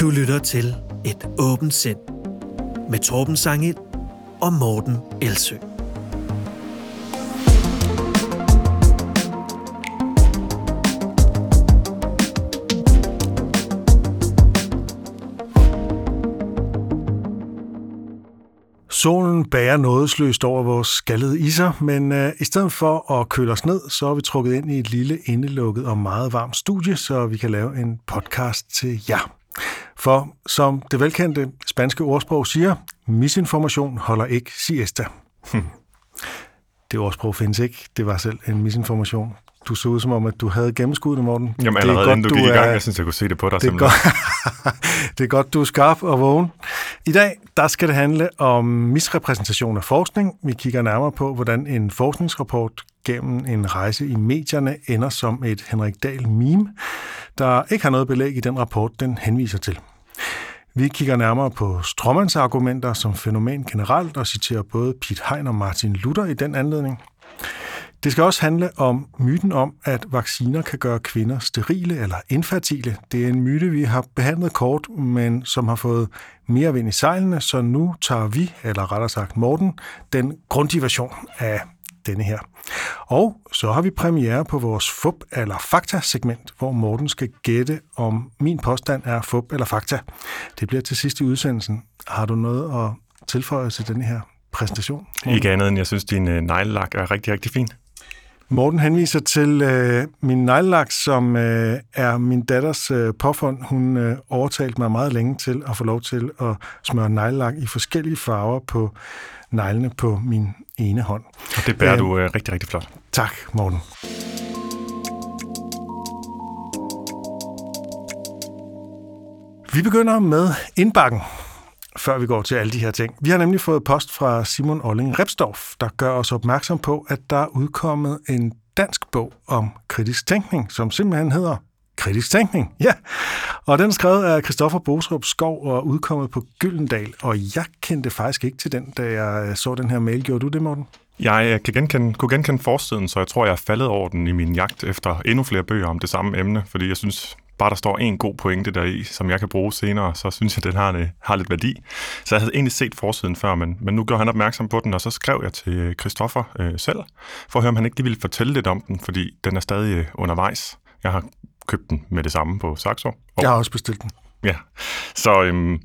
Du lytter til Et åbent sind med Torben Sangel og Morten Elsø. Solen bærer nådesløst over vores skaldede iser, men øh, i stedet for at køle os ned, så er vi trukket ind i et lille indelukket og meget varmt studie, så vi kan lave en podcast til jer. For som det velkendte spanske ordsprog siger, misinformation holder ikke siesta. Hm. Det ordsprog findes ikke. Det var selv en misinformation. Du så ud som om, at du havde gennemskuddet, Morten. Jamen allerede det er godt, inden du gik du i gang, jeg synes, jeg kunne se det på dig. Det er, godt, det er godt, du er skarp og vågen. I dag der skal det handle om misrepræsentation af forskning. Vi kigger nærmere på, hvordan en forskningsrapport gennem en rejse i medierne ender som et Henrik Dahl meme, der ikke har noget belæg i den rapport, den henviser til. Vi kigger nærmere på Strømmans argumenter som fænomen generelt og citerer både Piet Hein og Martin Luther i den anledning. Det skal også handle om myten om, at vacciner kan gøre kvinder sterile eller infertile. Det er en myte, vi har behandlet kort, men som har fået mere vind i sejlene, så nu tager vi, eller rettere sagt Morten, den grundige version af denne her. Og så har vi premiere på vores FUB eller Fakta-segment, hvor Morten skal gætte, om min påstand er FUB eller Fakta. Det bliver til sidst i udsendelsen. Har du noget at tilføje til denne her præsentation? Ikke andet end, jeg synes, din øh, neglelak er rigtig, rigtig fin. Morten henviser til øh, min neglelak, som øh, er min datters øh, påfund. Hun øh, overtalte mig meget længe til at få lov til at smøre neglelak i forskellige farver på neglene på min ene hånd. Og det bærer øh, du øh, rigtig, rigtig flot. Tak, Morten. Vi begynder med indbakken før vi går til alle de her ting. Vi har nemlig fået post fra Simon Olling Repsdorf, der gør os opmærksom på, at der er udkommet en dansk bog om kritisk tænkning, som simpelthen hedder Kritisk Tænkning. Ja, og den er skrevet af Christoffer Bosrup Skov og udkommet på Gyldendal, og jeg kendte faktisk ikke til den, da jeg så den her mail. Gjorde du det, Morten? Jeg øh, kan genkende, kunne genkende forsiden, så jeg tror, jeg er faldet over den i min jagt efter endnu flere bøger om det samme emne, fordi jeg synes, bare der står en god pointe der i, som jeg kan bruge senere, så synes jeg, at den har, øh, har lidt værdi. Så jeg havde egentlig set forsiden før, men, men nu gør han opmærksom på den, og så skrev jeg til øh, Christoffer øh, selv, for at høre, om han ikke lige ville fortælle lidt om den, fordi den er stadig undervejs. Jeg har købt den med det samme på Saxo. Og, jeg har også bestilt den. Ja, så øhm,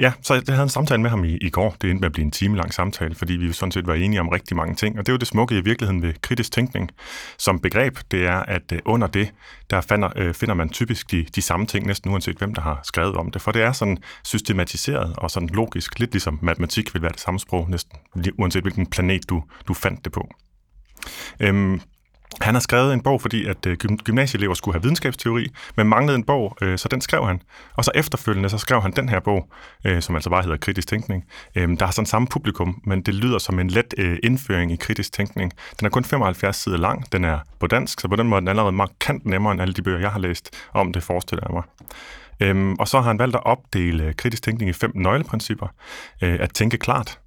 Ja, så jeg havde en samtale med ham i, i går. Det endte med at blive en time lang samtale, fordi vi sådan set var enige om rigtig mange ting. Og det er jo det smukke i virkeligheden ved kritisk tænkning som begreb. Det er, at øh, under det, der finder, øh, finder man typisk de, de samme ting, næsten uanset hvem, der har skrevet om det. For det er sådan systematiseret og sådan logisk, lidt ligesom matematik vil være det samme sprog, næsten uanset hvilken planet du, du fandt det på. Øhm, han har skrevet en bog, fordi at øh, gymnasieelever skulle have videnskabsteori, men manglede en bog, øh, så den skrev han. Og så efterfølgende, så skrev han den her bog, øh, som altså bare hedder Kritisk Tænkning. Øhm, der har sådan samme publikum, men det lyder som en let indføring i kritisk tænkning. Den er kun 75 sider lang, den er på dansk, så på den måde er den allerede markant nemmere end alle de bøger, jeg har læst om det, forestiller jeg mig. Øhm, og så har han valgt at opdele kritisk tænkning i fem nøgleprincipper. at tænke klart,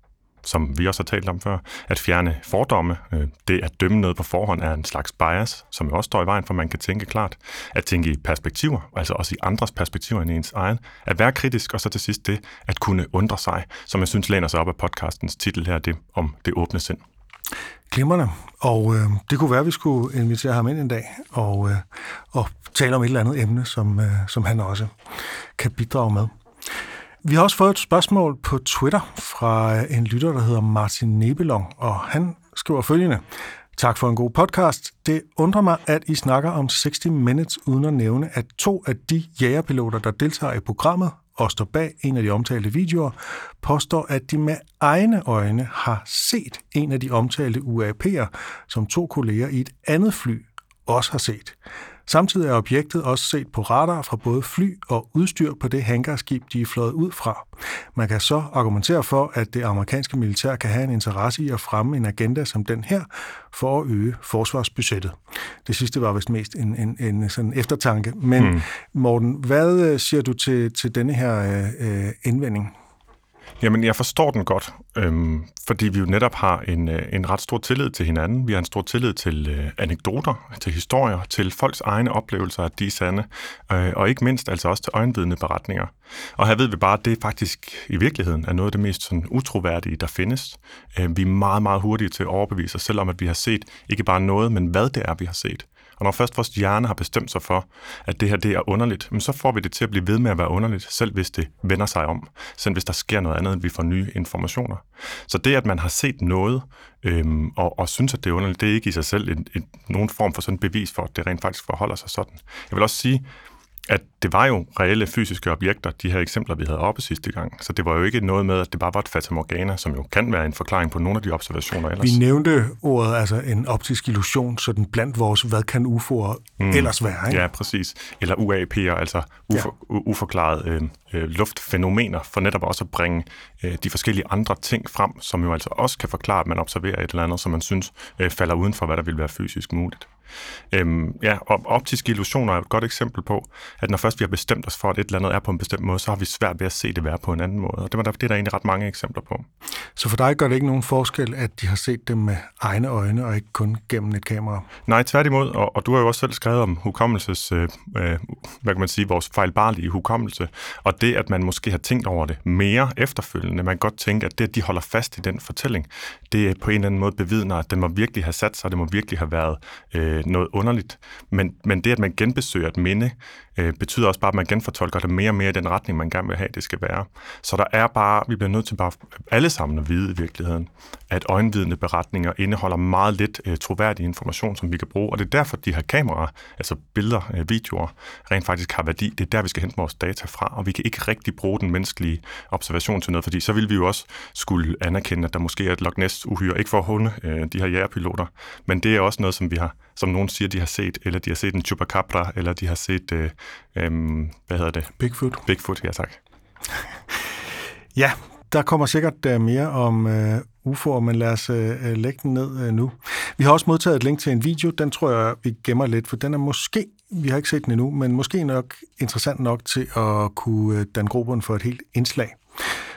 som vi også har talt om før, at fjerne fordomme. Øh, det at dømme noget på forhånd er en slags bias, som jo også står i vejen for, at man kan tænke klart. At tænke i perspektiver, altså også i andres perspektiver end ens egen. At være kritisk, og så til sidst det at kunne undre sig, som jeg synes læner sig op af podcastens titel her, det om det åbne sind. Glimmerne. Og øh, det kunne være, at vi skulle invitere ham ind en dag og, øh, og tale om et eller andet emne, som, øh, som han også kan bidrage med. Vi har også fået et spørgsmål på Twitter fra øh, en lytter, der hedder Martin Nebelong, og han skriver følgende. Tak for en god podcast. Det undrer mig, at I snakker om 60 Minutes uden at nævne, at to af de jægerpiloter, der deltager i programmet og står bag en af de omtalte videoer, påstår, at de med egne øjne har set en af de omtalte UAP'er, som to kolleger i et andet fly også har set. Samtidig er objektet også set på radar fra både fly og udstyr på det hangarskib, de er fløjet ud fra. Man kan så argumentere for, at det amerikanske militær kan have en interesse i at fremme en agenda som den her, for at øge forsvarsbudgettet. Det sidste var vist mest en, en, en sådan eftertanke. Men mm. Morten, hvad øh, siger du til, til denne her øh, øh, indvending? Jamen, jeg forstår den godt, øhm, fordi vi jo netop har en, øh, en ret stor tillid til hinanden. Vi har en stor tillid til øh, anekdoter, til historier, til folks egne oplevelser, at de er sande, øh, og ikke mindst altså også til øjenvidende beretninger. Og her ved vi bare, at det faktisk i virkeligheden er noget af det mest sådan, utroværdige, der findes. Øh, vi er meget, meget hurtige til at overbevise os selv om, at vi har set ikke bare noget, men hvad det er, vi har set. Og når først vores hjerne har bestemt sig for, at det her det er underligt, så får vi det til at blive ved med at være underligt, selv hvis det vender sig om. Selv hvis der sker noget andet, end vi får nye informationer. Så det, at man har set noget, øhm, og, og synes, at det er underligt, det er ikke i sig selv en, en, nogen form for sådan bevis for, at det rent faktisk forholder sig sådan. Jeg vil også sige, at det var jo reelle fysiske objekter, de her eksempler, vi havde oppe sidste gang. Så det var jo ikke noget med, at det bare var et fatamorgana, som jo kan være en forklaring på nogle af de observationer ellers. Vi nævnte ordet, altså en optisk illusion, så den blandt vores, hvad kan UFO'er mm. ellers være? Ikke? Ja, præcis. Eller UAP'er, altså ufor, ja. uforklarede øh, øh, luftfænomener, for netop også at bringe øh, de forskellige andre ting frem, som jo altså også kan forklare, at man observerer et eller andet, som man synes øh, falder uden for, hvad der vil være fysisk muligt. Øhm, ja, og optiske illusioner er et godt eksempel på, at når først vi har bestemt os for, at et eller andet er på en bestemt måde, så har vi svært ved at se det være på en anden måde. Og det, var der, det er der egentlig ret mange eksempler på. Så for dig gør det ikke nogen forskel, at de har set dem med egne øjne, og ikke kun gennem et kamera? Nej, tværtimod. Og, og du har jo også selv skrevet om hukommelses, øh, øh, hvad kan man sige, vores fejlbarlige hukommelse, og det, at man måske har tænkt over det mere efterfølgende. Man kan godt tænke, at det, at de holder fast i den fortælling, det på en eller anden måde bevidner, at den må virkelig have sat sig, det må virkelig have været øh, øh, Øh, noget underligt. Men, men det, at man genbesøger et minde, øh, betyder også bare, at man genfortolker det mere og mere i den retning, man gerne vil have, det skal være. Så der er bare, vi bliver nødt til bare alle sammen at vide i virkeligheden, at øjenvidende beretninger indeholder meget lidt øh, troværdig information, som vi kan bruge. Og det er derfor, de her kameraer, altså billeder, øh, videoer, rent faktisk har værdi. Det er der, vi skal hente vores data fra, og vi kan ikke rigtig bruge den menneskelige observation til noget, fordi så vil vi jo også skulle anerkende, at der måske er et Loch Ness-uhyre, ikke for at hunde øh, de her jægerpiloter, men det er også noget, som vi har, som nogen siger, de har set, eller de har set en chupacabra, eller de har set øh, Øhm, hvad hedder det? Bigfoot. Bigfoot, ja tak. ja, der kommer sikkert uh, mere om uh, UFO'er, men lad os uh, lægge den ned uh, nu. Vi har også modtaget et link til en video, den tror jeg, vi gemmer lidt, for den er måske, vi har ikke set den endnu, men måske nok interessant nok til at kunne danne grobund for et helt indslag.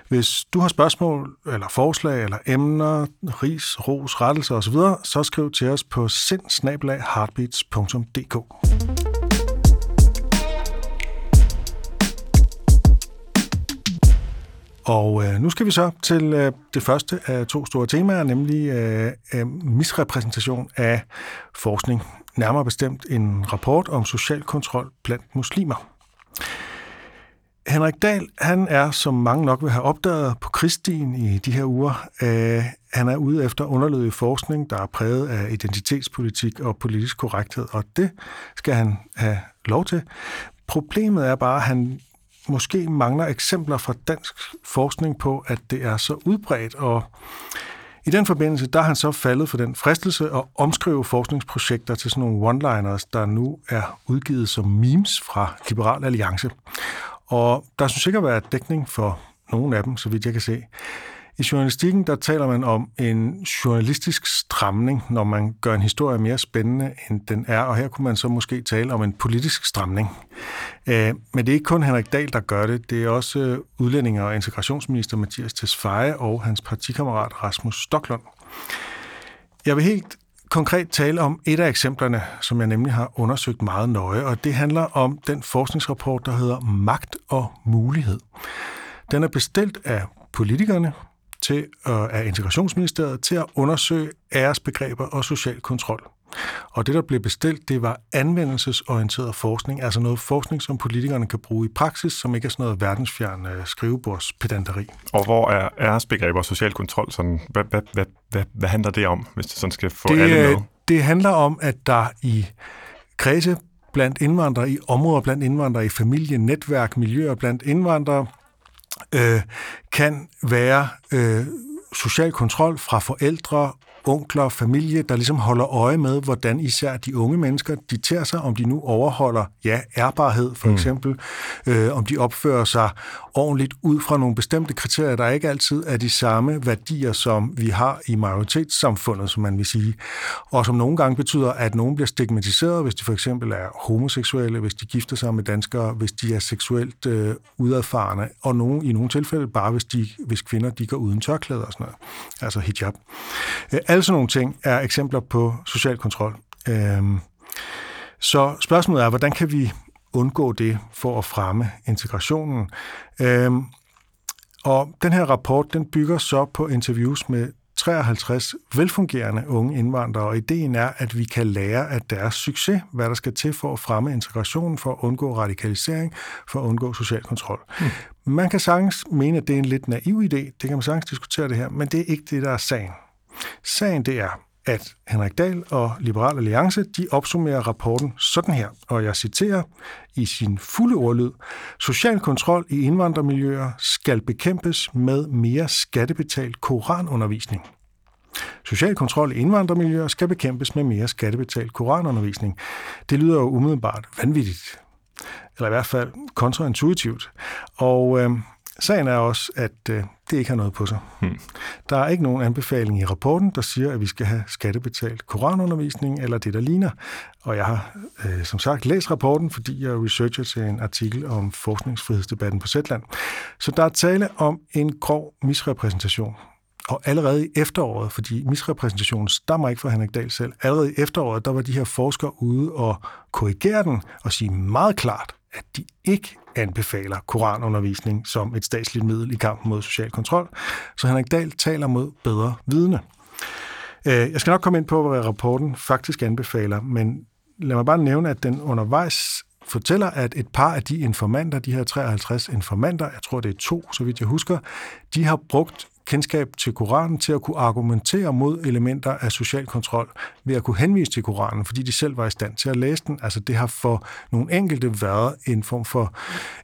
Hvis du har spørgsmål, eller forslag, eller emner, ris, ros, rettelser osv., så skriv til os på sindsnablag.heartbeats.dk. Og øh, nu skal vi så til øh, det første af to store temaer, nemlig øh, øh, misrepræsentation af forskning. Nærmere bestemt en rapport om social kontrol blandt muslimer. Henrik Dahl, han er, som mange nok vil have opdaget på Kristin i de her uger, øh, han er ude efter underlødig forskning, der er præget af identitetspolitik og politisk korrekthed, og det skal han have lov til. Problemet er bare, at han måske mangler eksempler fra dansk forskning på, at det er så udbredt, og i den forbindelse, der har han så faldet for den fristelse at omskrive forskningsprojekter til sådan nogle one-liners, der nu er udgivet som memes fra Liberal Alliance. Og der synes sikkert at være dækning for nogle af dem, så vidt jeg kan se. I journalistikken, der taler man om en journalistisk stramning, når man gør en historie mere spændende, end den er, og her kunne man så måske tale om en politisk stramning. Øh, men det er ikke kun Henrik Dahl, der gør det. Det er også øh, udlændinge- og integrationsminister Mathias Tesfaye og hans partikammerat Rasmus Stocklund. Jeg vil helt konkret tale om et af eksemplerne, som jeg nemlig har undersøgt meget nøje, og det handler om den forskningsrapport, der hedder Magt og Mulighed. Den er bestilt af politikerne, til, af Integrationsministeriet til at undersøge æresbegreber og social kontrol. Og det, der blev bestilt, det var anvendelsesorienteret forskning, altså noget forskning, som politikerne kan bruge i praksis, som ikke er sådan noget verdensfjern øh, skrivebordspedanteri. Og hvor er æresbegreber og social kontrol? Sådan, hvad, hvad, hvad, hvad, hvad handler det om, hvis det sådan skal få det, alle med? Det handler om, at der i kredse blandt indvandrere, i områder blandt indvandrere, i familie, netværk, miljøer blandt indvandrere, øh, kan være øh, social kontrol fra forældre onkler, familie, der ligesom holder øje med, hvordan især de unge mennesker, de tager sig, om de nu overholder, ja, ærbarhed for mm. eksempel, øh, om de opfører sig ordentligt ud fra nogle bestemte kriterier, der ikke altid er de samme værdier, som vi har i majoritetssamfundet, som man vil sige, og som nogle gange betyder, at nogen bliver stigmatiseret, hvis de for eksempel er homoseksuelle, hvis de gifter sig med danskere, hvis de er seksuelt øh, udadfarende, og nogen, i nogle tilfælde bare, hvis, de, hvis kvinder de går uden tørklæder og sådan noget, altså hijab. Øh, alle sådan nogle ting er eksempler på social kontrol. Øh, så spørgsmålet er, hvordan kan vi undgå det for at fremme integrationen? Øh, og den her rapport, den bygger så på interviews med 53 velfungerende unge indvandrere, og ideen er, at vi kan lære af deres succes, hvad der skal til for at fremme integrationen, for at undgå radikalisering, for at undgå social kontrol. Mm. Man kan sagtens mene, at det er en lidt naiv idé, det kan man sagtens diskutere det her, men det er ikke det, der er sagen. Sagen det er, at Henrik Dahl og Liberal Alliance, de opsummerer rapporten sådan her, og jeg citerer i sin fulde ordlyd. Social kontrol i indvandrermiljøer skal bekæmpes med mere skattebetalt koranundervisning. Social kontrol i indvandrermiljøer skal bekæmpes med mere skattebetalt koranundervisning. Det lyder jo umiddelbart vanvittigt, eller i hvert fald kontraintuitivt. Og øh, Sagen er også, at øh, det ikke har noget på sig. Hmm. Der er ikke nogen anbefaling i rapporten, der siger, at vi skal have skattebetalt koranundervisning eller det, der ligner. Og jeg har øh, som sagt læst rapporten, fordi jeg researcher til en artikel om forskningsfrihedsdebatten på Zetland. Så der er tale om en grov misrepræsentation. Og allerede i efteråret, fordi misrepræsentationen stammer ikke fra Henrik Dahl selv, allerede i efteråret, der var de her forskere ude og korrigere den og sige meget klart, at de ikke anbefaler koranundervisning som et statsligt middel i kampen mod social kontrol. Så Henrik Dahl taler mod bedre vidne. Øh, jeg skal nok komme ind på, hvad rapporten faktisk anbefaler, men lad mig bare nævne, at den undervejs fortæller, at et par af de informanter, de her 53 informanter, jeg tror det er to, så vidt jeg husker, de har brugt kendskab til Koranen til at kunne argumentere mod elementer af social kontrol ved at kunne henvise til Koranen, fordi de selv var i stand til at læse den. Altså det har for nogle enkelte været en form for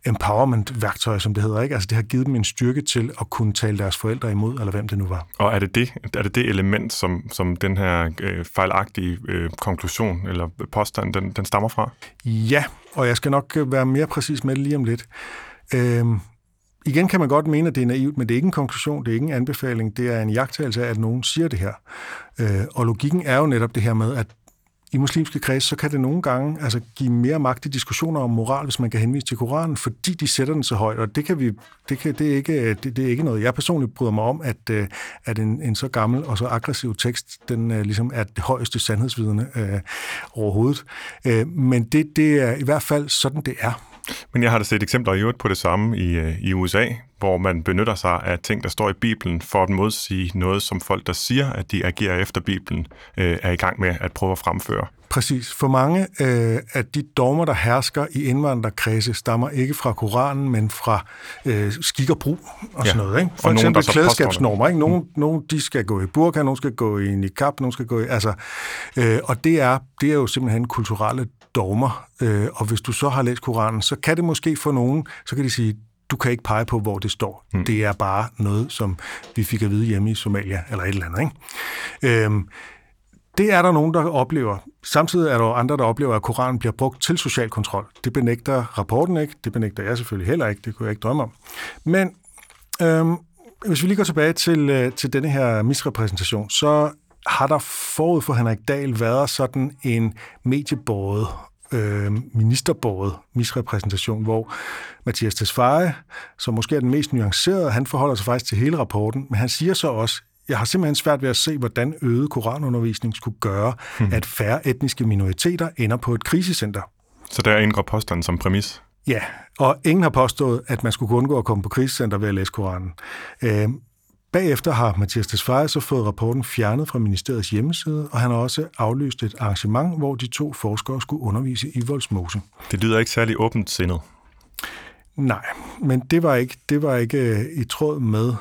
empowerment-værktøj, som det hedder. Ikke? Altså det har givet dem en styrke til at kunne tale deres forældre imod, eller hvem det nu var. Og er det det, er det, det element, som, som den her øh, fejlagtige øh, konklusion eller påstand, den, den stammer fra? Ja, og jeg skal nok være mere præcis med det lige om lidt. Øh, igen kan man godt mene, at det er naivt, men det er ikke en konklusion, det er ikke en anbefaling, det er en jagttagelse af, at nogen siger det her. Øh, og logikken er jo netop det her med, at i muslimske kreds, så kan det nogle gange altså, give mere magt i diskussioner om moral, hvis man kan henvise til Koranen, fordi de sætter den så højt, og det, kan vi, det, kan, det, er, ikke, det, det er ikke noget, jeg personligt bryder mig om, at, øh, at en, en så gammel og så aggressiv tekst, den uh, ligesom er det højeste sandhedsvidende uh, overhovedet. Uh, men det, det er i hvert fald sådan, det er. Men jeg har da set eksempler i øvrigt på det samme i, øh, i USA, hvor man benytter sig af ting, der står i Bibelen, for at modsige noget, som folk, der siger, at de agerer efter Bibelen, øh, er i gang med at prøve at fremføre. Præcis. For mange øh, af de dogmer, der hersker i indvandrerkredse, stammer ikke fra Koranen, men fra øh, skik og brug og ja. sådan noget. Ikke? For og eksempel klædeskabsnormer. Ikke? Nogle, mm. nogle de skal gå i burka, nogle skal gå i niqab, nogle skal gå i... Altså, øh, og det er, det er jo simpelthen kulturelle dogmer, øh, og hvis du så har læst Koranen, så kan det måske for nogen, så kan de sige, du kan ikke pege på, hvor det står. Mm. Det er bare noget, som vi fik at vide hjemme i Somalia, eller et eller andet. Ikke? Øhm, det er der nogen, der oplever. Samtidig er der andre, der oplever, at Koranen bliver brugt til social kontrol. Det benægter rapporten ikke. Det benægter jeg selvfølgelig heller ikke. Det kunne jeg ikke drømme om. Men øhm, hvis vi lige går tilbage til, øh, til denne her misrepræsentation, så har der forud for Henrik Dahl været sådan en mediebåret, øh, ministerbåret misrepræsentation, hvor Mathias Tesfaye, som måske er den mest nuancerede, han forholder sig faktisk til hele rapporten, men han siger så også, jeg har simpelthen svært ved at se, hvordan øget koranundervisning skulle gøre, hmm. at færre etniske minoriteter ender på et krisecenter. Så der indgår påstanden som præmis? Ja, og ingen har påstået, at man skulle undgå at komme på krisecenter ved at læse Koranen. Øh, Bagefter har Mathias Tesfaye så fået rapporten fjernet fra ministeriets hjemmeside, og han har også aflyst et arrangement, hvor de to forskere skulle undervise i Voldsmose. Det lyder ikke særlig åbent sindet. Nej, men det var ikke, det var ikke øh, i tråd med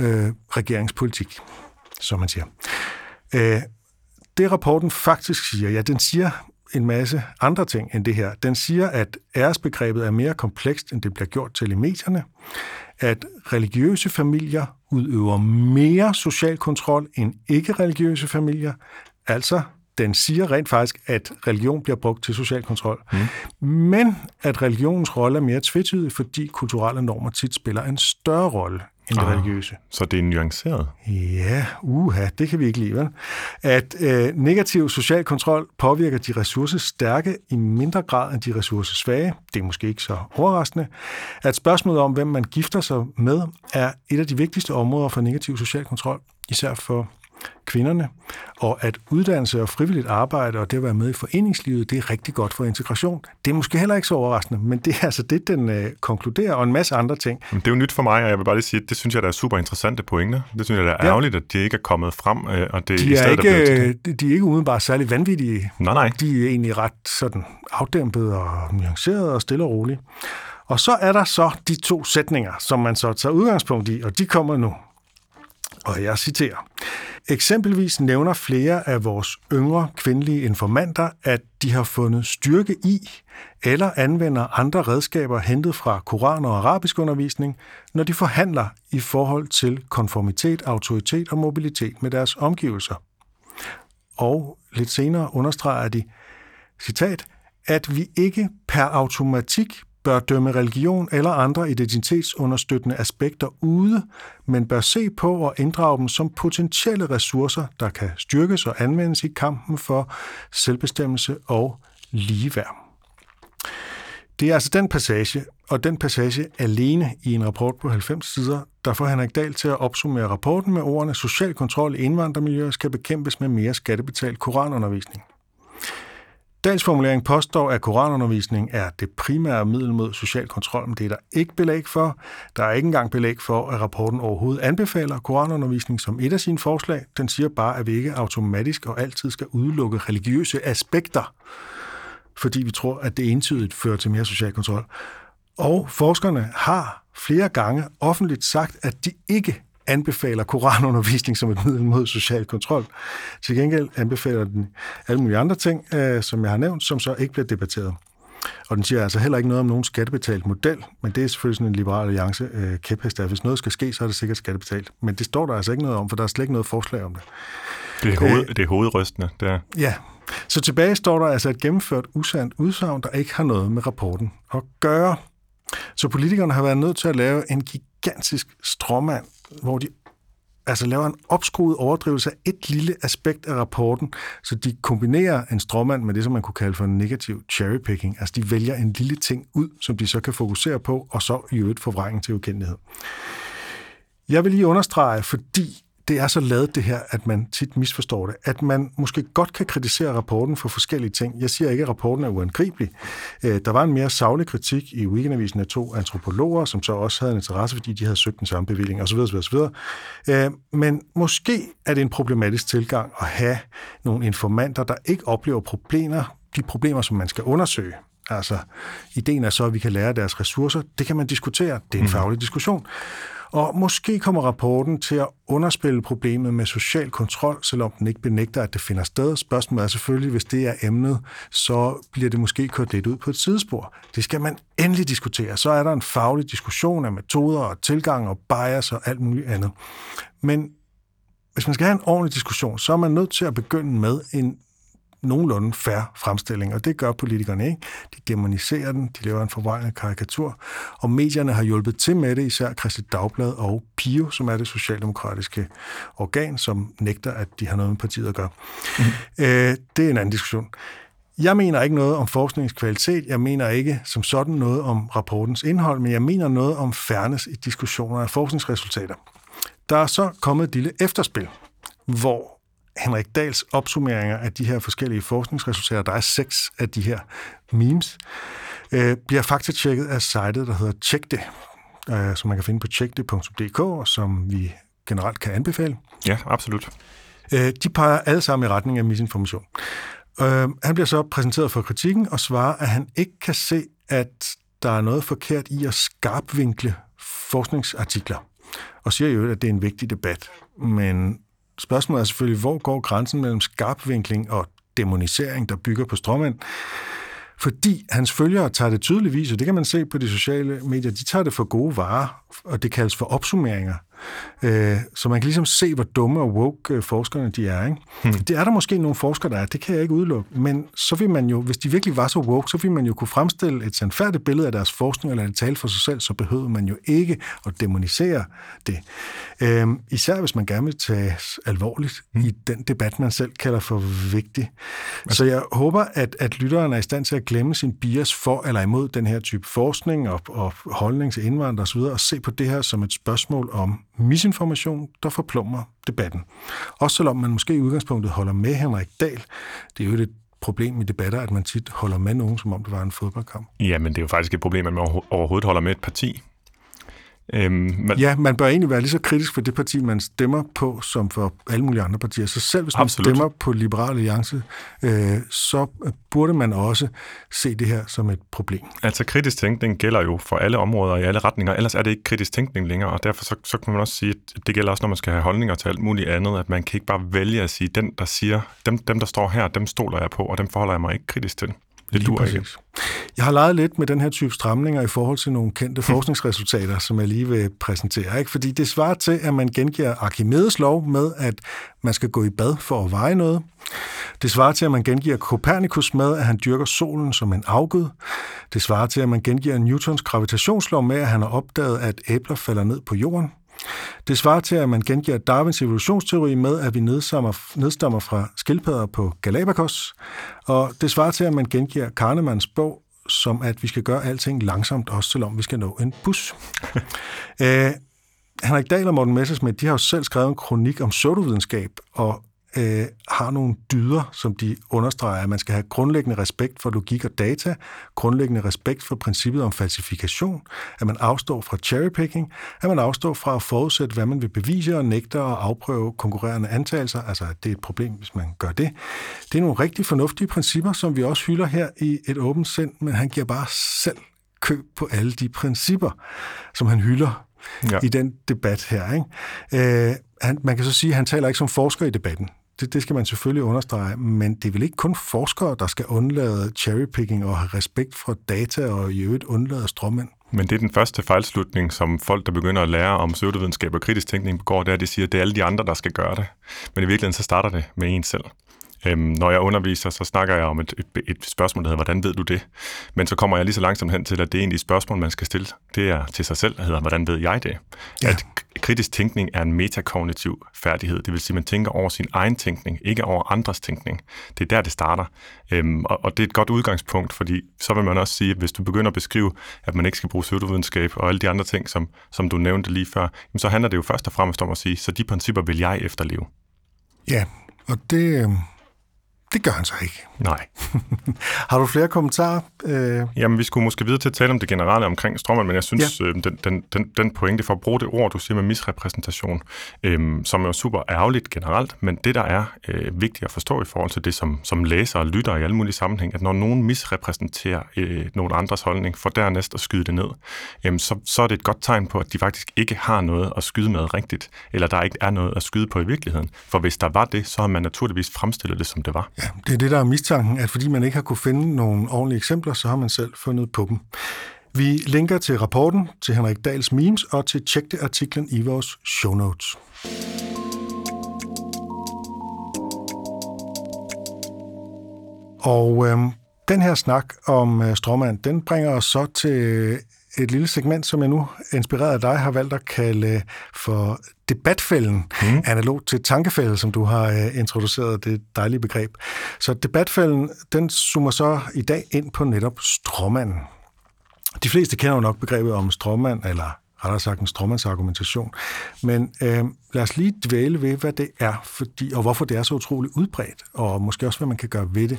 øh, regeringspolitik, som man siger. Øh, det rapporten faktisk siger, ja, den siger en masse andre ting end det her. Den siger, at æresbegrebet er mere komplekst, end det bliver gjort til i medierne, at religiøse familier udøver mere social kontrol end ikke-religiøse familier, altså den siger rent faktisk, at religion bliver brugt til social kontrol. Mm. Men at religionens rolle er mere tvetydig, fordi kulturelle normer tit spiller en større rolle end det ah, religiøse. Så det er nuanceret? Ja, uha, det kan vi ikke lide, vel? At øh, negativ social kontrol påvirker de ressourcestærke i mindre grad end de ressourcesvage. Det er måske ikke så overraskende. At spørgsmålet om, hvem man gifter sig med, er et af de vigtigste områder for negativ social kontrol, især for kvinderne, og at uddannelse og frivilligt arbejde og det at være med i foreningslivet, det er rigtig godt for integration. Det er måske heller ikke så overraskende, men det er altså det, den øh, konkluderer, og en masse andre ting. Det er jo nyt for mig, og jeg vil bare lige sige, at det synes jeg, der er super interessante pointer. Det synes jeg, der er ja. ærgerligt, at de ikke er kommet frem, øh, og det de er, er ikke, de er ikke udenbart særlig vanvittige. Nej, nej. De er egentlig ret sådan afdæmpet og nuanceret og stille og roligt. Og så er der så de to sætninger, som man så tager udgangspunkt i, og de kommer nu. Og jeg citerer. Eksempelvis nævner flere af vores yngre kvindelige informanter, at de har fundet styrke i eller anvender andre redskaber hentet fra koran- og arabisk undervisning, når de forhandler i forhold til konformitet, autoritet og mobilitet med deres omgivelser. Og lidt senere understreger de, citat, at vi ikke per automatik bør dømme religion eller andre identitetsunderstøttende aspekter ude, men bør se på og inddrage dem som potentielle ressourcer, der kan styrkes og anvendes i kampen for selvbestemmelse og ligeværd. Det er altså den passage, og den passage alene i en rapport på 90 sider, der får Henrik Dahl til at opsummere rapporten med ordene Social kontrol i indvandrermiljøer skal bekæmpes med mere skattebetalt koranundervisning. Dagens formulering påstår, at koranundervisning er det primære middel mod social kontrol, men det er der ikke belæg for. Der er ikke engang belæg for, at rapporten overhovedet anbefaler koranundervisning som et af sine forslag. Den siger bare, at vi ikke automatisk og altid skal udelukke religiøse aspekter, fordi vi tror, at det entydigt fører til mere social kontrol. Og forskerne har flere gange offentligt sagt, at de ikke anbefaler koranundervisning som et middel mod social kontrol. Til gengæld anbefaler den alle mulige andre ting, øh, som jeg har nævnt, som så ikke bliver debatteret. Og den siger altså heller ikke noget om nogen skattebetalt model, men det er selvfølgelig sådan en liberal alliance øh, kæphest, at hvis noget skal ske, så er det sikkert skattebetalt. Men det står der altså ikke noget om, for der er slet ikke noget forslag om det. Det er, hoved, det er hovedrystende, det er. Ja, så tilbage står der altså et gennemført usandt udsagn, der ikke har noget med rapporten at gøre. Så politikerne har været nødt til at lave en gigantisk stråmand hvor de altså laver en opskruet overdrivelse af et lille aspekt af rapporten, så de kombinerer en stråmand med det, som man kunne kalde for en negativ cherrypicking. Altså de vælger en lille ting ud, som de så kan fokusere på, og så i øvrigt forvrængen til ukendelighed. Jeg vil lige understrege, fordi det er så lavet det her, at man tit misforstår det. At man måske godt kan kritisere rapporten for forskellige ting. Jeg siger ikke, at rapporten er uangribelig. Øh, der var en mere savlig kritik i Weekendavisen af to antropologer, som så også havde en interesse, fordi de havde søgt den samme bevilling osv. osv., osv. Men måske er det en problematisk tilgang at have nogle informanter, der ikke oplever problemer, de problemer, som man skal undersøge. Altså, ideen er så, at vi kan lære deres ressourcer. Det kan man diskutere. Det er en mm. faglig diskussion. Og måske kommer rapporten til at underspille problemet med social kontrol, selvom den ikke benægter, at det finder sted. Spørgsmålet er selvfølgelig, hvis det er emnet, så bliver det måske kørt lidt ud på et sidespor. Det skal man endelig diskutere. Så er der en faglig diskussion af metoder og tilgang og bias og alt muligt andet. Men hvis man skal have en ordentlig diskussion, så er man nødt til at begynde med en nogenlunde færre fremstilling, og det gør politikerne ikke. De demoniserer den, de laver en forvejende karikatur, og medierne har hjulpet til med det, især Christi Dagblad og PIO, som er det socialdemokratiske organ, som nægter, at de har noget med partiet at gøre. Mm. Øh, det er en anden diskussion. Jeg mener ikke noget om forskningskvalitet, jeg mener ikke som sådan noget om rapportens indhold, men jeg mener noget om fairness i diskussioner af forskningsresultater. Der er så kommet et lille efterspil, hvor Henrik Dals opsummeringer af de her forskellige forskningsresultater, der er seks af de her memes, øh, bliver faktisk tjekket af sitet, der hedder Check det, øh, som man kan finde på checkde.dk, som vi generelt kan anbefale. Ja, absolut. Øh, de peger alle sammen i retning af misinformation. Øh, han bliver så præsenteret for kritikken og svarer, at han ikke kan se, at der er noget forkert i at skarpvinkle forskningsartikler, og siger jo, at det er en vigtig debat. Men spørgsmålet er selvfølgelig, hvor går grænsen mellem skarpvinkling og demonisering, der bygger på stråmænd. Fordi hans følgere tager det tydeligvis, og det kan man se på de sociale medier, de tager det for gode varer, og det kaldes for opsummeringer. Øh, så man kan ligesom se, hvor dumme og woke øh, forskerne de er. Ikke? Hmm. Det er der måske nogle forskere, der er, det kan jeg ikke udelukke. Men så vil man jo, hvis de virkelig var så woke, så vil man jo kunne fremstille et sandfærdigt billede af deres forskning, eller det tale for sig selv, så behøver man jo ikke at demonisere det. Øh, især hvis man gerne vil tages alvorligt hmm. i den debat, man selv kalder for vigtig. Så jeg håber, at, at lytteren er i stand til at glemme sin bias for eller imod den her type forskning og, og holdning til indvandrere osv., og se på det her som et spørgsmål om misinformation, der forplummer debatten. Også selvom man måske i udgangspunktet holder med Henrik Dahl. Det er jo et problem i debatter, at man tit holder med nogen, som om det var en fodboldkamp. Ja, men det er jo faktisk et problem, at man overhovedet holder med et parti. Øhm, man, ja, man bør egentlig være lige så kritisk for det parti, man stemmer på, som for alle mulige andre partier. Så selv hvis man absolut. stemmer på Liberal Alliance, øh, så burde man også se det her som et problem. Altså kritisk tænkning gælder jo for alle områder i alle retninger, ellers er det ikke kritisk tænkning længere, og derfor så, så kan man også sige, at det gælder også, når man skal have holdninger til alt muligt andet, at man kan ikke bare vælge at sige, den der siger, dem, dem der står her, dem stoler jeg på, og dem forholder jeg mig ikke kritisk til. Det duer ikke. Jeg har leget lidt med den her type stramninger i forhold til nogle kendte forskningsresultater, som jeg lige vil præsentere. Ikke? Fordi det svarer til, at man gengiver Archimedes lov med, at man skal gå i bad for at veje noget. Det svarer til, at man gengiver Copernicus med, at han dyrker solen som en afgud. Det svarer til, at man gengiver Newtons gravitationslov med, at han har opdaget, at æbler falder ned på jorden. Det svarer til, at man gengiver Darwins evolutionsteori med, at vi nedstammer fra skildpadder på Galapagos, og det svarer til, at man gengiver Kahnemans bog, som at vi skal gøre alting langsomt, også selvom vi skal nå en bus. Æh, Henrik Dahl og Morten Messersmith, de har jo selv skrevet en kronik om pseudovidenskab, og øh, har nogle dyder, som de understreger, at man skal have grundlæggende respekt for logik og data, grundlæggende respekt for princippet om falsifikation, at man afstår fra cherrypicking, at man afstår fra at forudsætte, hvad man vil bevise og nægter at afprøve konkurrerende antagelser. Altså, det er et problem, hvis man gør det. Det er nogle rigtig fornuftige principper, som vi også hylder her i et åbent sind, men han giver bare selv køb på alle de principper, som han hylder ja. i den debat her. Ikke? Øh, han, man kan så sige, at han taler ikke som forsker i debatten. Det, det skal man selvfølgelig understrege, men det er vel ikke kun forskere, der skal undlade cherrypicking og have respekt for data og i øvrigt undlade strømmænd. Men det er den første fejlslutning, som folk, der begynder at lære om pseudovidenskab og kritisk tænkning begår, det er, at de siger, at det er alle de andre, der skal gøre det. Men i virkeligheden så starter det med en selv. Øhm, når jeg underviser, så snakker jeg om et, et, et spørgsmål, der hedder, hvordan ved du det? Men så kommer jeg lige så langsomt hen til, at det er egentlig et spørgsmål, man skal stille. Det er til sig selv, der hedder, hvordan ved jeg det? Ja. At kritisk tænkning er en metakognitiv færdighed. Det vil sige, at man tænker over sin egen tænkning, ikke over andres tænkning. Det er der, det starter. Øhm, og, og det er et godt udgangspunkt, fordi så vil man også sige, at hvis du begynder at beskrive, at man ikke skal bruge pseudovidenskab og alle de andre ting, som, som du nævnte lige før, så handler det jo først og fremmest om at sige, så de principper vil jeg efterleve. Ja, og det, øhm, det gør han så ikke. Nej. har du flere kommentarer? Øh... Jamen, vi skulle måske videre til at tale om det generelle omkring strømmen, men jeg synes, ja. øh, den, den, den, den pointe for at bruge det ord, du siger med misrepræsentation, øh, som er super ærgerligt generelt, men det, der er øh, vigtigt at forstå i forhold til det, som, som læser og lytter i alle mulige sammenhæng, at når nogen misrepræsenterer øh, nogen andres holdning, for dernæst at skyde det ned, øh, så, så er det et godt tegn på, at de faktisk ikke har noget at skyde med rigtigt, eller der ikke er noget at skyde på i virkeligheden. For hvis der var det, så har man naturligvis fremstillet det, som det var. Ja, det er det, der er mistanken, at fordi man ikke har kunne finde nogle ordentlige eksempler, så har man selv fundet på dem. Vi linker til rapporten, til Henrik Dals memes og til tjek det artiklen i vores show notes. Og øhm, den her snak om øh, stråmand, den bringer os så til et lille segment, som jeg nu, inspireret af dig, har valgt at kalde for debatfælden, mm. analog til tankefælde, som du har uh, introduceret, det dejlige begreb. Så debatfælden, den zoomer så i dag ind på netop stråmanden. De fleste kender jo nok begrebet om stråmand, eller rettere sagt en stråmandsargumentation. Men øh, lad os lige dvæle ved, hvad det er, fordi, og hvorfor det er så utroligt udbredt, og måske også, hvad man kan gøre ved det.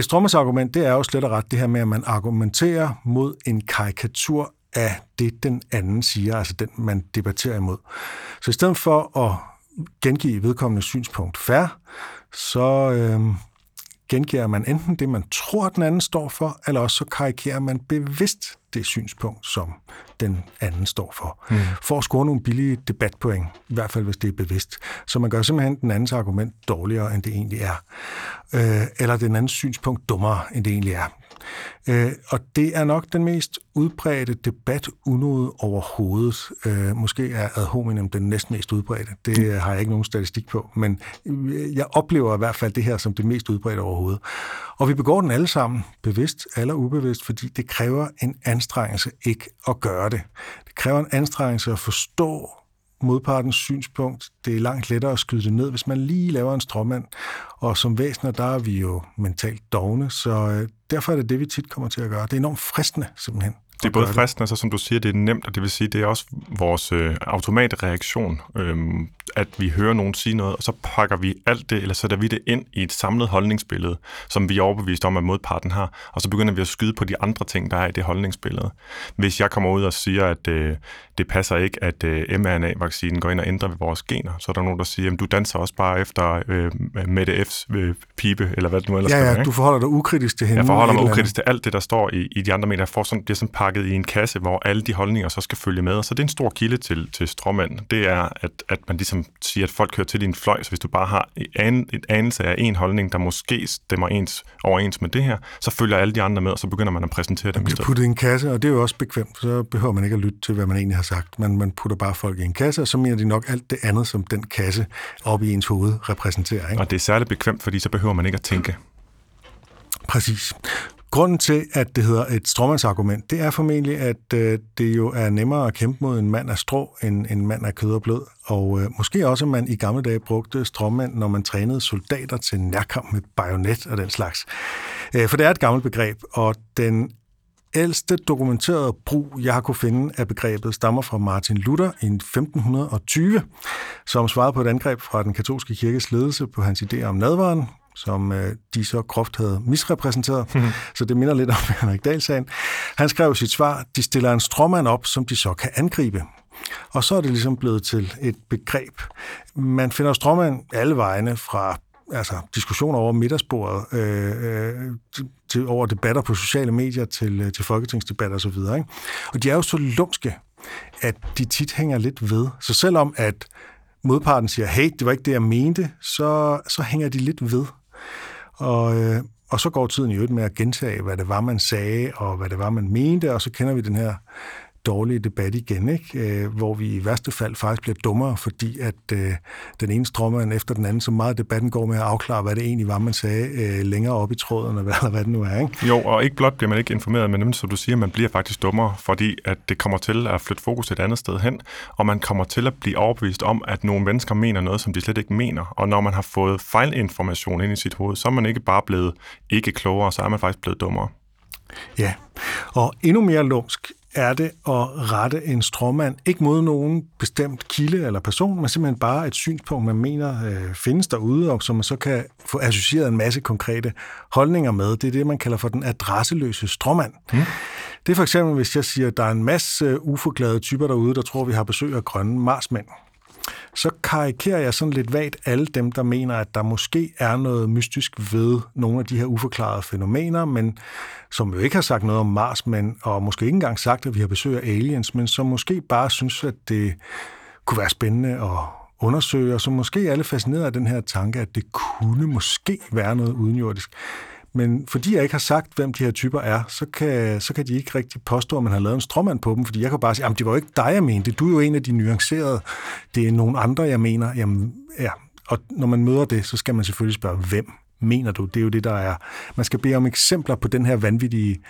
Et strømmandsargument, det er jo slet og ret det her med, at man argumenterer mod en karikatur af det, den anden siger, altså den, man debatterer imod. Så i stedet for at gengive vedkommende synspunkt færre, så øh, gengiver man enten det, man tror, den anden står for, eller også så karikerer man bevidst det synspunkt, som den anden står for. Mm. For at score nogle billige debatpoint, i hvert fald hvis det er bevidst. Så man gør simpelthen den andens argument dårligere, end det egentlig er. Øh, eller den andens synspunkt dummere, end det egentlig er. Øh, og det er nok den mest udbredte debat unode overhovedet. Øh, måske er ad hominem den næsten mest udbredte. Det har jeg ikke nogen statistik på, men jeg oplever i hvert fald det her som det mest udbredte overhovedet. Og vi begår den alle sammen, bevidst eller ubevidst, fordi det kræver en anstrengelse ikke at gøre det. Det kræver en anstrengelse at forstå modpartens synspunkt. Det er langt lettere at skyde det ned, hvis man lige laver en stråmand. Og som væsener, der er vi jo mentalt dogne, så øh, derfor er det det, vi tit kommer til at gøre. Det er enormt fristende, simpelthen. Det er både fristende, så som du siger, det er nemt, og det vil sige, det er også vores øh, automatreaktion, øh, at vi hører nogen sige noget, og så pakker vi alt det, eller sætter vi det ind i et samlet holdningsbillede, som vi er overbevist om, at modparten har, og så begynder vi at skyde på de andre ting, der er i det holdningsbillede. Hvis jeg kommer ud og siger, at øh, det passer ikke, at øh, mRNA-vaccinen går ind og ændrer ved vores gener, så er der nogen, der siger, at du danser også bare efter øh, Mette F's øh, pibe, eller hvad det nu ellers ja, ja, være, du forholder dig ukritisk til hende. Jeg forholder mig ukritisk til alt det, der står i, i de andre medier. Jeg får sådan, det er sådan pakket i en kasse, hvor alle de holdninger så skal følge med. Så det er en stor kilde til, til stråmand. Det er, at, at man ligesom siger, at folk hører til din fløj, så hvis du bare har et, et anelse af en holdning, der måske stemmer ens overens med det her, så følger alle de andre med, og så begynder man at præsentere dem. Man bliver puttet i en kasse, og det er jo også bekvemt, så behøver man ikke at lytte til, hvad man egentlig har sagt. Man, man putter bare folk i en kasse, og så mener de nok alt det andet, som den kasse op i ens hoved repræsenterer. Ikke? Og det er særligt bekvemt, fordi så behøver man ikke at tænke. Præcis. Grunden til, at det hedder et stråmandsargument, det er formentlig, at øh, det jo er nemmere at kæmpe mod en mand af strå, end en mand af kød og blod. Og øh, måske også, at man i gamle dage brugte stråmand, når man trænede soldater til nærkamp med bajonet og den slags. Øh, for det er et gammelt begreb, og den ældste dokumenterede brug, jeg har kunne finde af begrebet, stammer fra Martin Luther i 1520, som svarede på et angreb fra den katolske kirkes ledelse på hans idé om nadvaren, som øh, de så groft havde misrepræsenteret. Mm. Så det minder lidt om Henrik Dahl-sagen. Han skrev sit svar, de stiller en stråmand op, som de så kan angribe. Og så er det ligesom blevet til et begreb. Man finder stråmand alle vegne fra altså diskussioner over middagsbordet, øh, øh, til, over debatter på sociale medier, til, øh, til folketingsdebatter osv. Ikke? Og de er jo så lumske, at de tit hænger lidt ved. Så selvom at modparten siger, hey, det var ikke det, jeg mente, så, så hænger de lidt ved. Og, øh, og så går tiden i øvrigt med at gentage, hvad det var, man sagde, og hvad det var, man mente, og så kender vi den her dårlige debat igen, ikke? Øh, hvor vi i værste fald faktisk bliver dummere, fordi at øh, den ene strømmer efter den anden, så meget debatten går med at afklare, hvad det egentlig var, man sagde øh, længere op i tråden, eller hvad, eller hvad det nu er. Ikke? Jo, og ikke blot bliver man ikke informeret, men som du siger, man bliver faktisk dummere, fordi at det kommer til at flytte fokus et andet sted hen, og man kommer til at blive overbevist om, at nogle mennesker mener noget, som de slet ikke mener. Og når man har fået fejlinformation ind i sit hoved, så er man ikke bare blevet ikke klogere, så er man faktisk blevet dummere. Ja, og endnu mere lumsk er det at rette en stråmand, ikke mod nogen bestemt kilde eller person, men simpelthen bare et synspunkt, man mener øh, findes derude, og som man så kan få associeret en masse konkrete holdninger med. Det er det, man kalder for den adresseløse stråmand. Mm. Det er for eksempel, hvis jeg siger, at der er en masse uforglade typer derude, der tror, vi har besøg af grønne marsmænd så karikerer jeg sådan lidt vagt alle dem, der mener, at der måske er noget mystisk ved nogle af de her uforklarede fænomener, men som jo ikke har sagt noget om Mars, men, og måske ikke engang sagt, at vi har besøg af aliens, men som måske bare synes, at det kunne være spændende at undersøge, og som måske er alle fascineret af den her tanke, at det kunne måske være noget udenjordisk. Men fordi jeg ikke har sagt, hvem de her typer er, så kan, så kan de ikke rigtig påstå, at man har lavet en stråmand på dem, fordi jeg kan bare sige, at det var jo ikke dig, jeg mente. Du er jo en af de nuancerede. Det er nogle andre, jeg mener. Jamen, ja. Og når man møder det, så skal man selvfølgelig spørge, hvem mener du? Det er jo det, der er. Man skal bede om eksempler på den her vanvittige